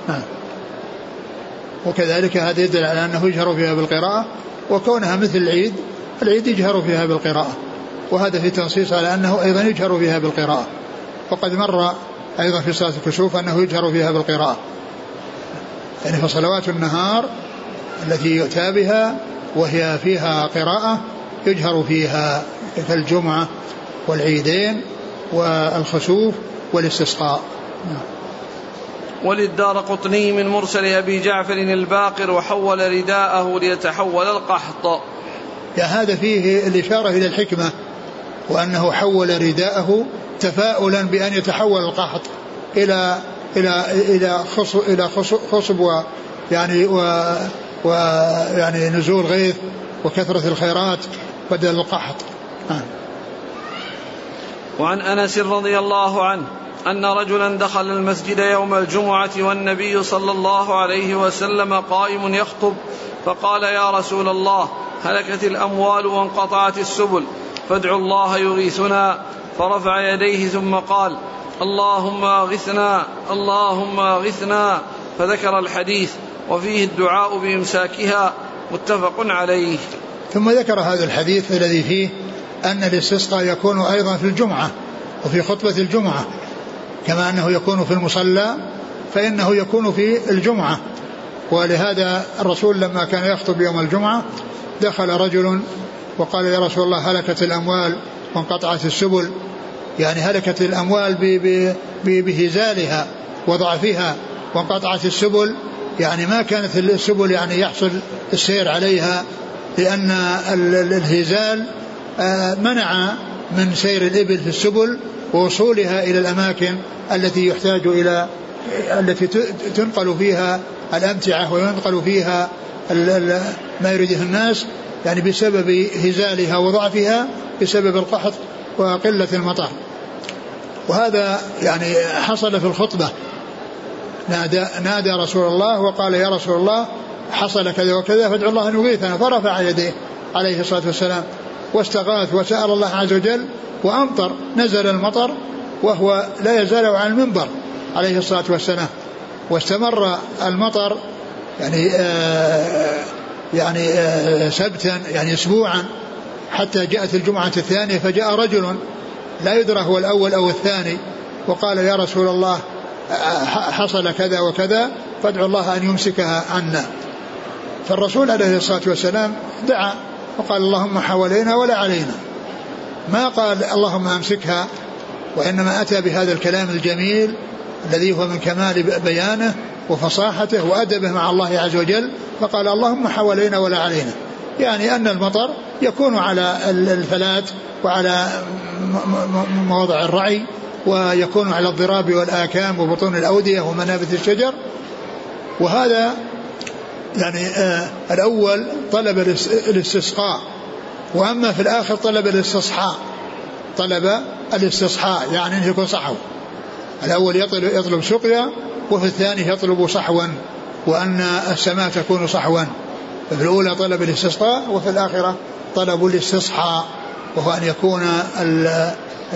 نعم. وكذلك هذا يدل على أنه يجهر فيها بالقراءة وكونها مثل العيد العيد يجهر فيها بالقراءة. وهذا في تنصيص على أنه أيضا يجهر فيها بالقراءة. وقد مر أيضا في صلاة الكسوف أنه يجهر فيها بالقراءة. يعني فصلوات النهار التي يؤتى بها وهي فيها قراءة يجهر فيها كالجمعة والعيدين والخسوف والاستسقاء. وللدار قطني من مرسل أبي جعفر الباقر وحول رداءه ليتحول القحط يا هذا فيه الإشارة إلى الحكمة وأنه حول رداءه تفاؤلا بأن يتحول القحط إلى إلى إلى خصب إلى خصب و يعني و ويعني نزول غيث وكثرة الخيرات بدل القحط آه. وعن أنس رضي الله عنه أن رجلا دخل المسجد يوم الجمعة والنبي صلى الله عليه وسلم قائم يخطب فقال يا رسول الله هلكت الأموال وانقطعت السبل فادعوا الله يغيثنا. فرفع يديه ثم قال اللهم اغثنا اللهم اغثنا فذكر الحديث وفيه الدعاء بإمساكها متفق عليه. ثم ذكر هذا الحديث الذي فيه أن الاستسقاء يكون أيضا في الجمعة وفي خطبة الجمعة. كما أنه يكون في المصلى فإنه يكون في الجمعة. ولهذا الرسول لما كان يخطب يوم الجمعة دخل رجل وقال يا رسول الله هلكت الأموال وانقطعت السبل. يعني هلكت الأموال بهزالها وضعفها وانقطعت السبل. يعني ما كانت السبل يعني يحصل السير عليها لأن الهزال آه، منع من سير الإبل في السبل. ووصولها إلى الأماكن التي يحتاج إلى التي تنقل فيها الأمتعة وينقل فيها ما يريده الناس يعني بسبب هزالها وضعفها بسبب القحط وقلة المطر. وهذا يعني حصل في الخطبة. نادى, نادى رسول الله وقال يا رسول الله حصل كذا وكذا فادعو الله أن يغيثنا فرفع يديه عليه الصلاة والسلام. واستغاث وسأل الله عز وجل وأمطر نزل المطر وهو لا يزال على المنبر عليه الصلاة والسلام. واستمر المطر يعني آه يعني آه سبتا يعني أسبوعا حتى جاءت الجمعة الثانية فجاء رجل لا يدرى هو الأول أو الثاني وقال يا رسول الله حصل كذا وكذا فادعوا الله أن يمسكها عنا. فالرسول عليه الصلاة والسلام دعا وقال اللهم حوالينا ولا علينا. ما قال اللهم أمسكها وإنما أتى بهذا الكلام الجميل الذي هو من كمال بيانه وفصاحته وأدبه مع الله عز وجل فقال اللهم حوالينا ولا علينا. يعني أن المطر يكون على الفلات وعلى مواضع الرعي ويكون على الضراب والآكام وبطون الأودية ومنابت الشجر. وهذا يعني آه الأول طلب الاستسقاء وأما في الآخر طلب الاستصحاء. طلب الاستصحاء يعني أنه يكون صحو. الأول يطلب, يطلب سقيا وفي الثاني يطلب صحوا وأن السماء تكون صحوا. ففي الأولى طلب الاستسقاء وفي الآخرة طلب الاستصحاء وهو أن يكون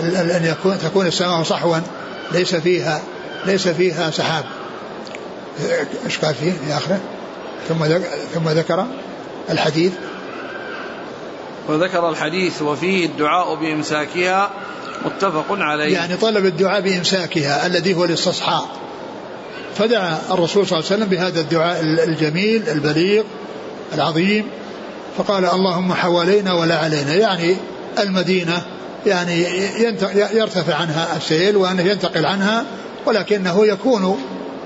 أن يكون تكون السماء صحوا. ليس فيها ليس فيها سحاب. إيش قال فيه؟ في اخره؟ ثم ثم ذكر الحديث. وذكر الحديث وفيه الدعاء بإمساكها متفق عليه. يعني طلب الدعاء بإمساكها الذي هو الاستصحاء فدعا الرسول صلى الله عليه وسلم بهذا الدعاء الجميل البليغ العظيم. فقال اللهم حوالينا ولا علينا. يعني المدينة يعني يرتفع عنها السيل وأنه ينتقل عنها ولكنه يكون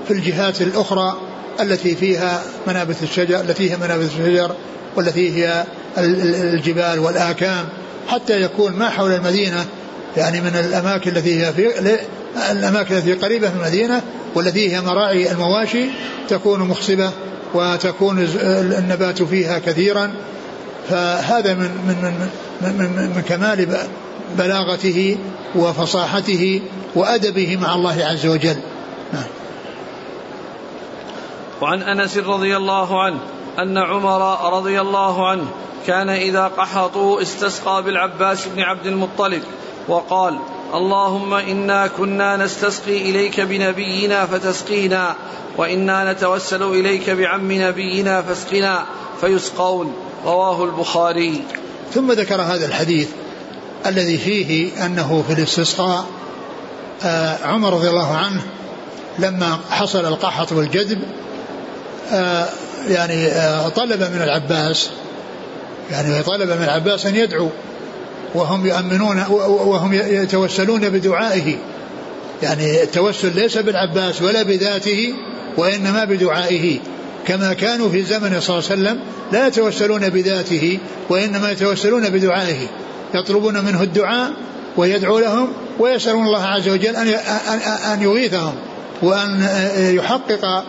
في الجهات الأخرى التي فيها منابت الشجر التي هي منابت الشجر والتي هي الجبال والآكام حتى يكون ما حول المدينة يعني من الأماكن التي هي في الأماكن التي قريبة من المدينة والتي هي مراعي المواشي تكون مخصبة وتكون النبات فيها كثيرا. فهذا من من من من, من, من كمال بلاغته وفصاحته وأدبه مع الله عز وجل. نعم. وعن أنس رضي الله عنه أن عمر رضي الله عنه كان إذا قحطوا استسقى بالعباس بن عبد المطلب وقال اللهم إنا كنا نستسقي إليك بنبينا فتسقينا وإنا نتوسل إليك بعم نبينا فاسقنا فيسقون. رواه البخاري. ثم ذكر هذا الحديث الذي فيه أنه في الاستسقاء آه، عمر رضي الله عنه لما حصل القحط والجذب يعني آه، طلب من العباس يعني طلب من العباس أن يدعو وهم يؤمنون وهم يتوسلون بدعائه. يعني التوسل ليس بالعباس ولا بذاته وإنما بدعائه. كما كانوا في زمن صلى الله عليه وسلم لا يتوسلون بذاته وإنما يتوسلون بدعائه. يطلبون منه الدعاء ويدعو لهم ويسألون الله عز وجل أن أن يغيثهم وأن يحقق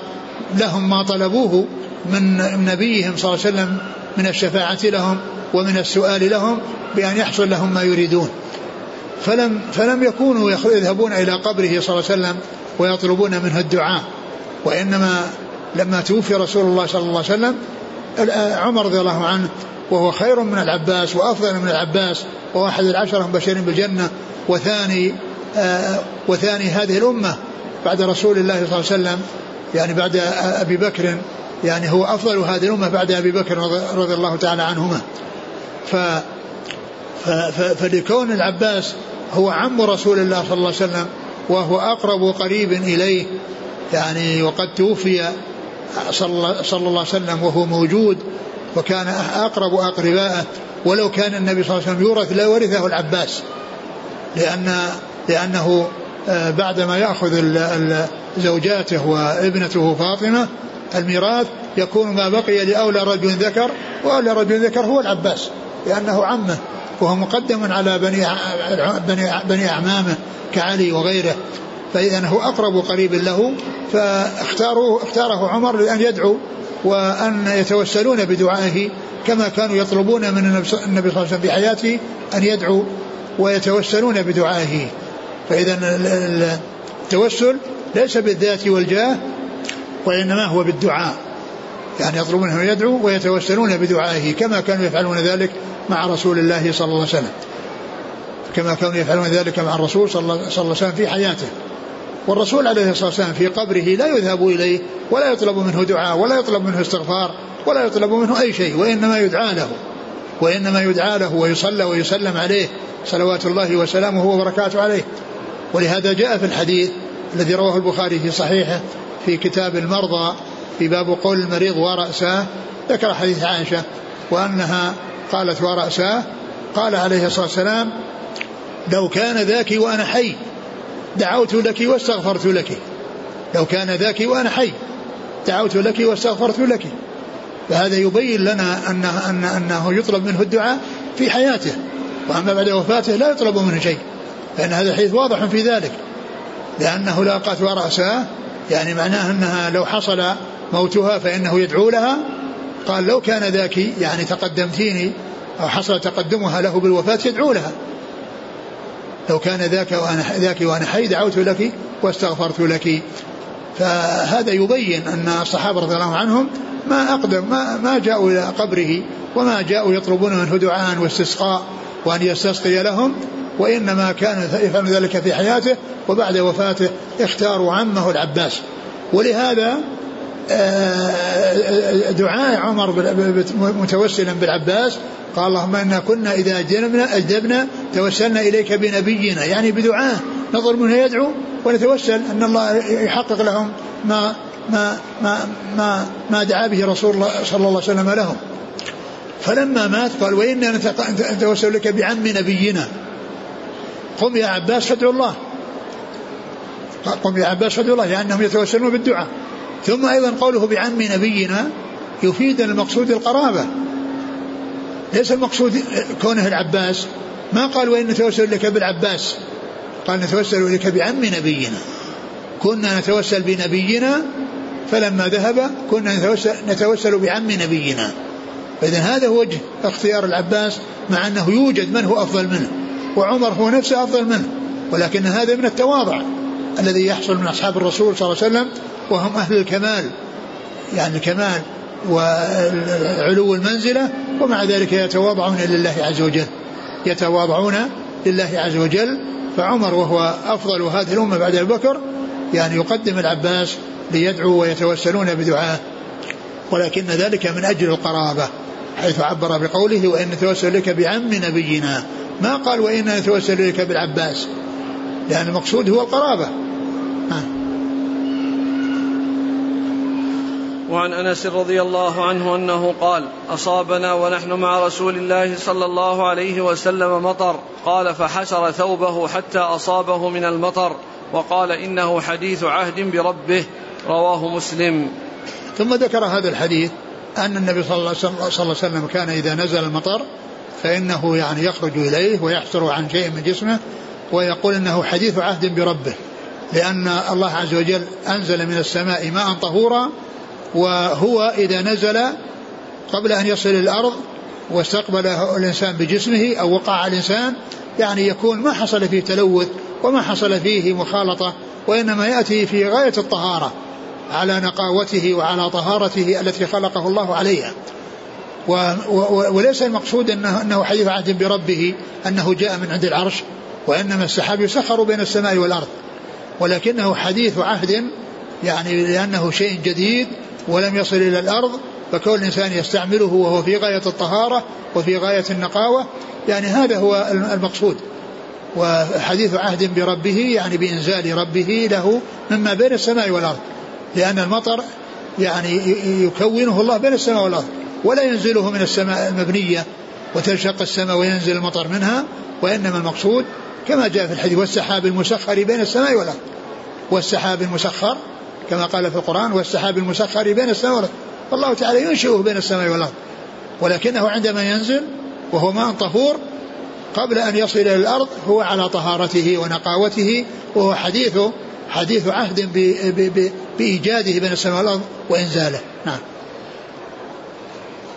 لهم ما طلبوه من نبيهم صلى الله عليه وسلم من الشفاعة لهم ومن السؤال لهم بأن يحصل لهم ما يريدون. فلم فلم يكونوا يذهبون إلى قبره صلى الله عليه وسلم ويطلبون منه الدعاء. وإنما لما توفي رسول الله صلى الله عليه وسلم عمر رضي الله عنه وهو خير من العباس وأفضل من العباس واحد العشرة المبشرين بالجنة وثاني آه وثاني هذه الأمة بعد رسول الله صلى الله عليه وسلم يعني بعد أبي بكر يعني هو أفضل هذه الأمة بعد أبي بكر رضي الله تعالى عنهما. ف فلكون العباس هو عم رسول الله صلى الله عليه وسلم وهو أقرب قريب إليه يعني وقد توفي صلى الله عليه وسلم وهو موجود وكان أقرب أقربائه ولو كان النبي صلى الله عليه وسلم يورث لورثه العباس لأن لأنه بعدما يأخذ زوجاته وابنته فاطمة الميراث يكون ما بقي لأولى رجل ذكر وأولى رجل ذكر هو العباس لأنه عمه وهو مقدم على بني بني بني أعمامه كعلي وغيره فإذا هو أقرب قريب له فاختاره اختاره عمر لأن يدعو وأن يتوسلون بدعائه كما كانوا يطلبون من النبي صلى الله عليه وسلم في حياته أن يدعو ويتوسلون بدعائه. فإذا التوسل ليس بالذات والجاه وإنما هو بالدعاء. يعني يطلبون أن يدعو ويتوسلون بدعائه كما كانوا يفعلون ذلك مع رسول الله صلى الله عليه وسلم. كما كانوا يفعلون ذلك مع الرسول صلى الله عليه وسلم في حياته. والرسول عليه الصلاة والسلام في قبره لا يذهب إليه ولا يطلب منه دعاء ولا يطلب منه استغفار ولا يطلب منه أي شيء وإنما يدعى له. وإنما يدعى له ويصلى ويسلم عليه صلوات الله وسلامه وبركاته عليه. ولهذا جاء في الحديث الذي رواه البخاري في صحيحه في كتاب المرضى في باب قول المريض ورأساه ذكر حديث عائشة وأنها قالت ورأساه قال عليه الصلاة والسلام لو كان ذاك وأنا حي دعوت لك واستغفرت لك. لو كان ذاك وأنا حي دعوت لك واستغفرت لك. فهذا يبين لنا أنه, أن أنه يطلب منه الدعاء في حياته وأما بعد وفاته لا يطلب منه شيء. فإن هذا الحديث واضح في ذلك. لأنه لاقت ورأسها يعني معناه أنها لو حصل موتها فإنه يدعو لها. قال لو كان ذاك يعني تقدمتيني أو حصل تقدمها له بالوفاة يدعو لها. لو كان ذاك وأنا ذاك وأنا حي دعوت لك واستغفرت لك. فهذا يبين أن الصحابة رضي الله عنهم ما أقدم ما, ما جاءوا إلى قبره وما جاءوا يطلبون منه دعاء واستسقاء وأن يستسقي لهم. وإنما كان يفعل ذلك في حياته وبعد وفاته اختاروا عمه العباس. ولهذا آه، دعاء عمر متوسلا بالعباس قال اللهم إنا كنا إذا اجدبنا اجدبنا توسلنا إليك بنبينا يعني بدعاء. نظر منه يدعو ونتوسل أن الله يحقق لهم ما ما ما ما, ما دعا به رسول الله صلى الله عليه وسلم لهم. فلما مات قال وإنا نتوسل لك بعم نبينا. قم يا عباس فادعو الله. قم يا عباس فادعوا الله لأنهم يتوسلون بالدعاء. ثم أيضا قوله بعم نبينا يفيد المقصود القرابة. ليس المقصود كونه العباس. ما قال وإن نتوسل لك بالعباس. قال نتوسل إليك بعم نبينا. كنا نتوسل بنبينا فلما ذهب كنا نتوسل, نتوسل بعم نبينا. فإذا هذا هو وجه اختيار العباس مع أنه يوجد من هو أفضل منه. وعمر هو نفسه أفضل منه ولكن هذا من التواضع الذي يحصل من أصحاب الرسول صلى الله عليه وسلم وهم أهل الكمال يعني الكمال وعلو المنزلة ومع ذلك يتواضعون لله عز وجل يتواضعون لله عز وجل. فعمر وهو أفضل هذه الأمة بعد أبي بكر يعني يقدم العباس ليدعو ويتوسلون بدعاه. ولكن ذلك من أجل القرابة حيث عبر بقوله وإن نتوسل لك بعم نبينا ما قال وإن نتوسل لك بالعباس لأن المقصود هو القرابة ها. وعن أنس رضي الله عنه أنه قال أصابنا ونحن مع رسول الله صلى الله عليه وسلم مطر قال فحسر ثوبه حتى أصابه من المطر وقال إنه حديث عهد بربه رواه مسلم ثم ذكر هذا الحديث أن النبي صلى الله عليه وسلم كان إذا نزل المطر فإنه يعني يخرج إليه ويحسر عن شيء من جسمه ويقول إنه حديث عهد بربه لأن الله عز وجل أنزل من السماء ماء طهورا وهو إذا نزل قبل أن يصل الأرض واستقبله الإنسان بجسمه أو وقع الإنسان يعني يكون ما حصل فيه تلوث وما حصل فيه مخالطة وإنما يأتي في غاية الطهارة على نقاوته وعلى طهارته التي خلقه الله عليها. وليس المقصود أنه, أنه حديث عهد بربه أنه جاء من عند العرش وإنما السحاب يسخر بين السماء والأرض ولكنه حديث عهد يعني لأنه شيء جديد ولم يصل إلى الأرض فكون الإنسان يستعمله وهو في غاية الطهارة وفي غاية النقاوة يعني هذا هو المقصود. وحديث عهد بربه يعني بإنزال ربه له مما بين السماء والأرض لأن المطر يعني يكونه الله بين السماء والأرض. ولا ينزله من السماء المبنية وتنشق السماء وينزل المطر منها وإنما المقصود كما جاء في الحديث والسحاب المسخر بين السماء والأرض. والسحاب المسخر كما قال في القرآن والسحاب المسخر بين السماء والأرض. فالله تعالى ينشئه بين السماء والأرض. ولكنه عندما ينزل وهو ماء طهور قبل أن يصل إلى الأرض هو على طهارته ونقاوته وهو حديث حديث عهد بإيجاده بين السماء والأرض وإنزاله. نعم.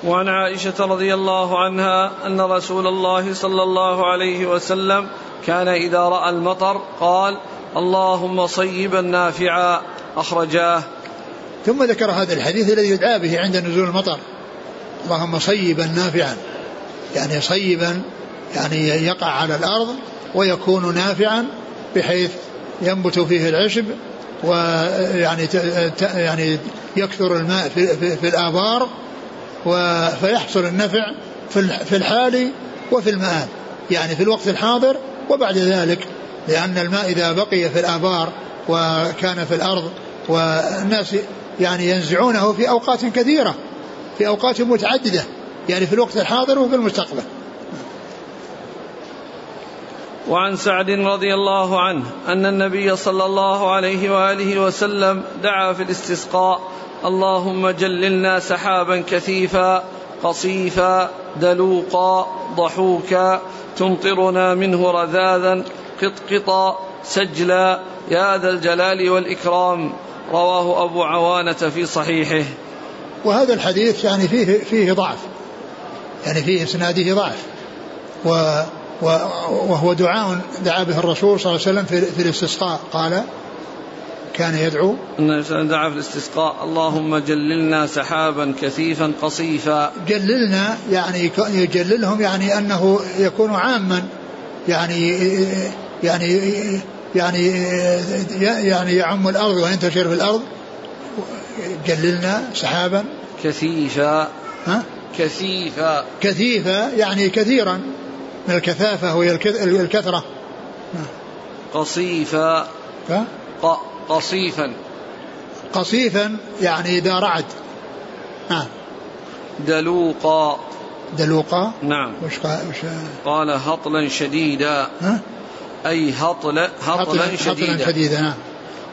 وعن عائشة رضي الله عنها أن رسول الله صلى الله عليه وسلم كان إذا رأى المطر قال اللهم صيبا نافعا. أخرجاه. ثم ذكر هذا الحديث الذي يدعى به عند نزول المطر. اللهم صيبا نافعا. يعني صيبا يعني يقع على الأرض ويكون نافعا بحيث ينبت فيه العشب ويعني يعني يكثر الماء في, في, في الآبار فيحصل النفع في الحال وفي المآل يعني في الوقت الحاضر وبعد ذلك. لأن الماء إذا بقي في الآبار وكان في الأرض والناس يعني ينزعونه في أوقات كثيرة في أوقات متعددة. يعني في الوقت الحاضر وفي المستقبل. وعن سعد رضي الله عنه أن النبي صلى الله عليه وآله وسلم دعا في الاستسقاء اللهم جللنا سحابا كثيفا قصيفا دلوقا ضحوكا تمطرنا منه رذاذا قطقطا سجلا يا ذا الجلال والإكرام. رواه أبو عوانة في صحيحه. وهذا الحديث يعني فيه فيه ضعف. يعني فيه إسناده ضعف. و وهو دعاء دعا به الرسول صلى الله عليه وسلم في, في الاستسقاء. قال كان يدعو؟ أن دعا في الاستسقاء. اللهم جللنا سحابا كثيفا قصيفا. جللنا يعني يجللهم يعني أنه يكون عاما. يعني يعني يعني يعني يعم الأرض وينتشر في الأرض. جللنا سحابا. كثيفا. ها؟ كثيفا. كثيفا يعني كثيرا. من الكثافة وهي الكثرة. قصيفا. قصيفا قصيفا يعني إذا رعد نعم دلوقا دلوقا نعم وش قال, وش قال هطلا شديدا ها؟ أي هطل هطلا, هطلا شديدا, هطلا شديدا نعم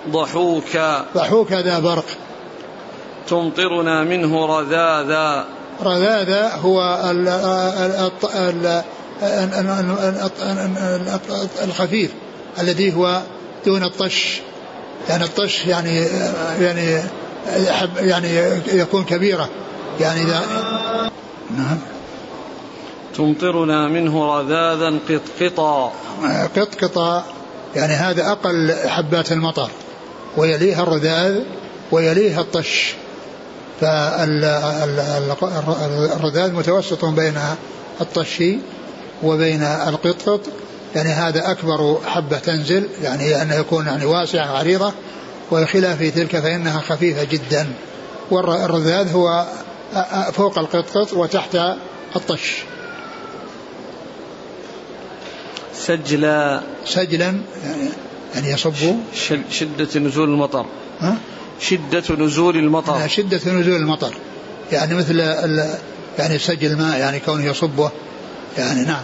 ضحوكا ضحوك هذا برق تمطرنا منه رذاذا رذاذا هو الخفيف الذي هو دون الطش يعني الطش يعني يعني يعني يكون كبيرة. يعني إذا نعم. تمطرنا منه رذاذا قطقطا. قطقطا يعني هذا أقل حبات المطر. ويليها الرذاذ ويليها الطش. فالرذاذ متوسط بين الطش وبين القطقط. يعني هذا أكبر حبة تنزل يعني أنه يكون يعني واسعة عريضة وخلاف تلك فإنها خفيفة جدا. والرذاذ هو فوق القطقط وتحت الطش. سجلا سجلا يعني, يعني يصب. شدة نزول المطر. ها؟ شدة نزول المطر. شدة نزول المطر. يعني مثل يعني سجل الماء يعني كونه يصبه. يعني نعم.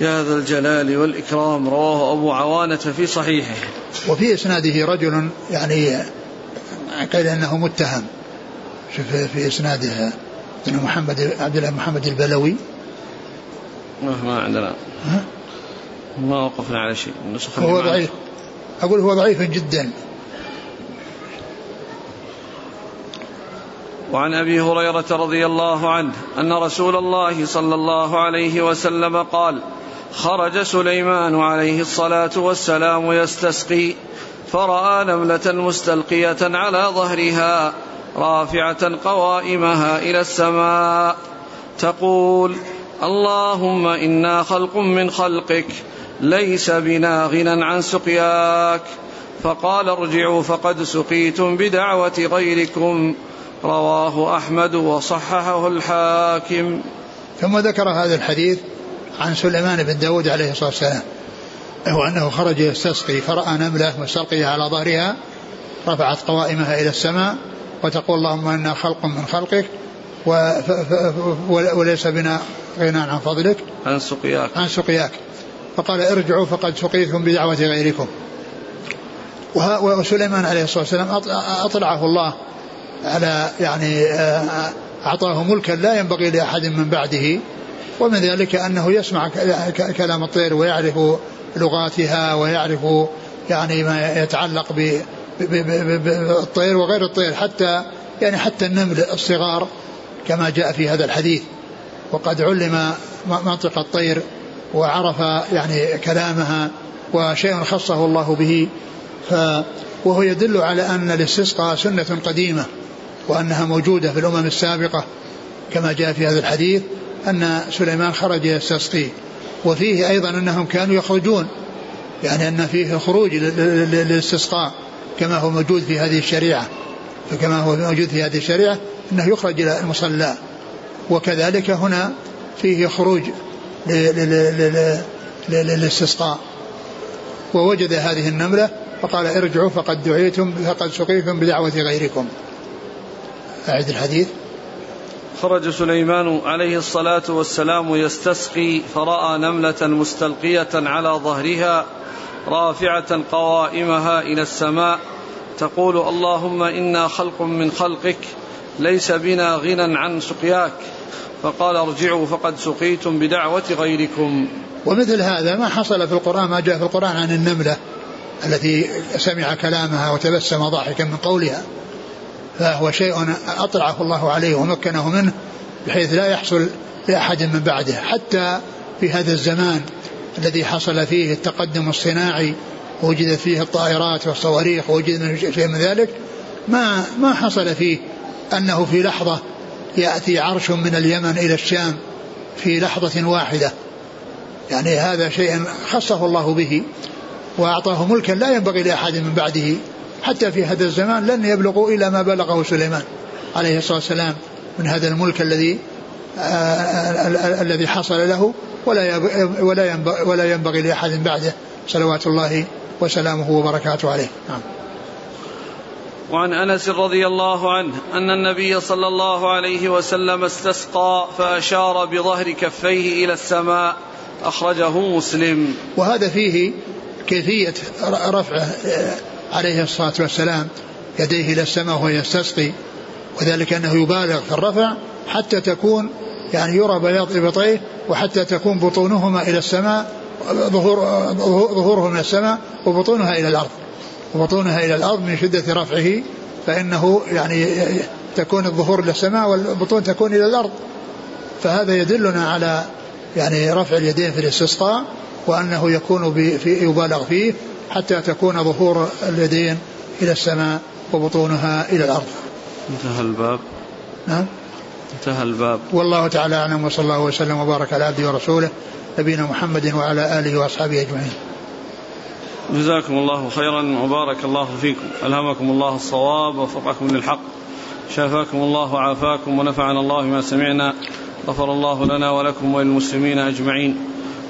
يا ذا الجلال والإكرام رواه أبو عوانة في صحيحه. وفي إسناده رجل يعني قيل أنه متهم. شوف في إسناده أنه محمد عبد الله محمد البلوي. ما عندنا ها؟ ما وقفنا على شيء هو ضعيف. أقول هو ضعيف جدا. وعن أبي هريرة رضي الله عنه أن رسول الله صلى الله عليه وسلم قال خرج سليمان عليه الصلاة والسلام يستسقي فرأى نملة مستلقية على ظهرها رافعة قوائمها إلى السماء. تقول اللهم إنا خلق من خلقك ليس بنا غنى عن سقياك. فقال ارجعوا فقد سقيتم بدعوة غيركم. رواه أحمد وصححه الحاكم. ثم ذكر هذا الحديث عن سليمان بن داود عليه الصلاة والسلام وهو أنه خرج يستسقي فرأى نملة مستلقيه على ظهرها رفعت قوائمها إلى السماء وتقول اللهم إنا خلق من خلقك وليس بنا غنى عن فضلك. عن سقياك. عن سقياك. فقال ارجعوا فقد سقيتم بدعوة غيركم. وسليمان عليه الصلاة والسلام أطلعه الله على يعني آه، أعطاه ملكا لا ينبغي لأحد من بعده ومن ذلك أنه يسمع كلام الطير ويعرف لغاتها ويعرف يعني ما يتعلق بالطير وغير الطير حتى يعني حتى النمل الصغار كما جاء في هذا الحديث. وقد علم منطق الطير وعرف يعني كلامها وشيء خصه الله به ف وهو يدل على أن الاستسقاء سنة قديمة وأنها موجودة في الأمم السابقة كما جاء في هذا الحديث. أن سليمان خرج يستسقي وفيه أيضا أنهم كانوا يخرجون يعني أن فيه خروج للاستسقاء كما هو موجود في هذه الشريعة. فكما هو موجود في هذه الشريعة أنه يخرج إلى المصلى. وكذلك هنا فيه خروج للاستسقاء. ووجد هذه النملة فقال ارجعوا فقد دعيتم فقد سقيتم بدعوة غيركم. أعد الحديث. خرج سليمان عليه الصلاة والسلام يستسقي فرأى نملة مستلقية على ظهرها رافعة قوائمها إلى السماء تقول اللهم إنا خلق من خلقك ليس بنا غنى عن سقياك. فقال ارجعوا فقد سقيتم بدعوة غيركم. ومثل هذا ما حصل في القرآن ما جاء في القرآن عن النملة التي سمع كلامها وتبسم ضاحكا من قولها. فهو شيء أطلعه الله عليه ومكنه منه بحيث لا يحصل لأحد من بعده. حتى في هذا الزمان الذي حصل فيه التقدم الصناعي ووجدت فيه الطائرات والصواريخ ووجد شيء من ذلك ما ما حصل فيه أنه في لحظة يأتي عرش من اليمن إلى الشام في لحظة واحدة. يعني هذا شيء خصه الله به وأعطاه ملكا لا ينبغي لأحد من بعده حتى في هذا الزمان لن يبلغوا إلى ما بلغه سليمان عليه الصلاة والسلام من هذا الملك الذي آه، الذي حصل له ولا ولا ينبغي, ولا ينبغي لأحد بعده صلوات الله وسلامه وبركاته عليه. نعم. وعن أنس رضي الله عنه أن النبي صلى الله عليه وسلم استسقى فأشار بظهر كفيه إلى السماء أخرجه مسلم. وهذا فيه كيفية رفعه عليه الصلاة والسلام يديه إلى السماء وهو يستسقي. وذلك أنه يبالغ في الرفع حتى تكون يعني يرى بياض إبطيه وحتى تكون بطونهما إلى السماء ظهور ظهورهما السماء وبطونها إلى الأرض. وبطونها إلى الأرض من شدة رفعه فإنه يعني تكون الظهور إلى السماء والبطون تكون إلى الأرض. فهذا يدلنا على يعني رفع اليدين في الاستسقاء وأنه يكون في يبالغ فيه. حتى تكون ظهور اليدين إلى السماء وبطونها إلى الأرض. انتهى الباب. نعم. انتهى الباب. والله تعالى أعلم وصلى الله وسلم وبارك على عبده ورسوله نبينا محمد وعلى آله وأصحابه أجمعين. جزاكم الله خيرا وبارك الله فيكم. ألهمكم الله الصواب ووفقكم للحق. شافاكم الله وعافاكم ونفعنا الله ما سمعنا. غفر الله لنا ولكم وللمسلمين أجمعين.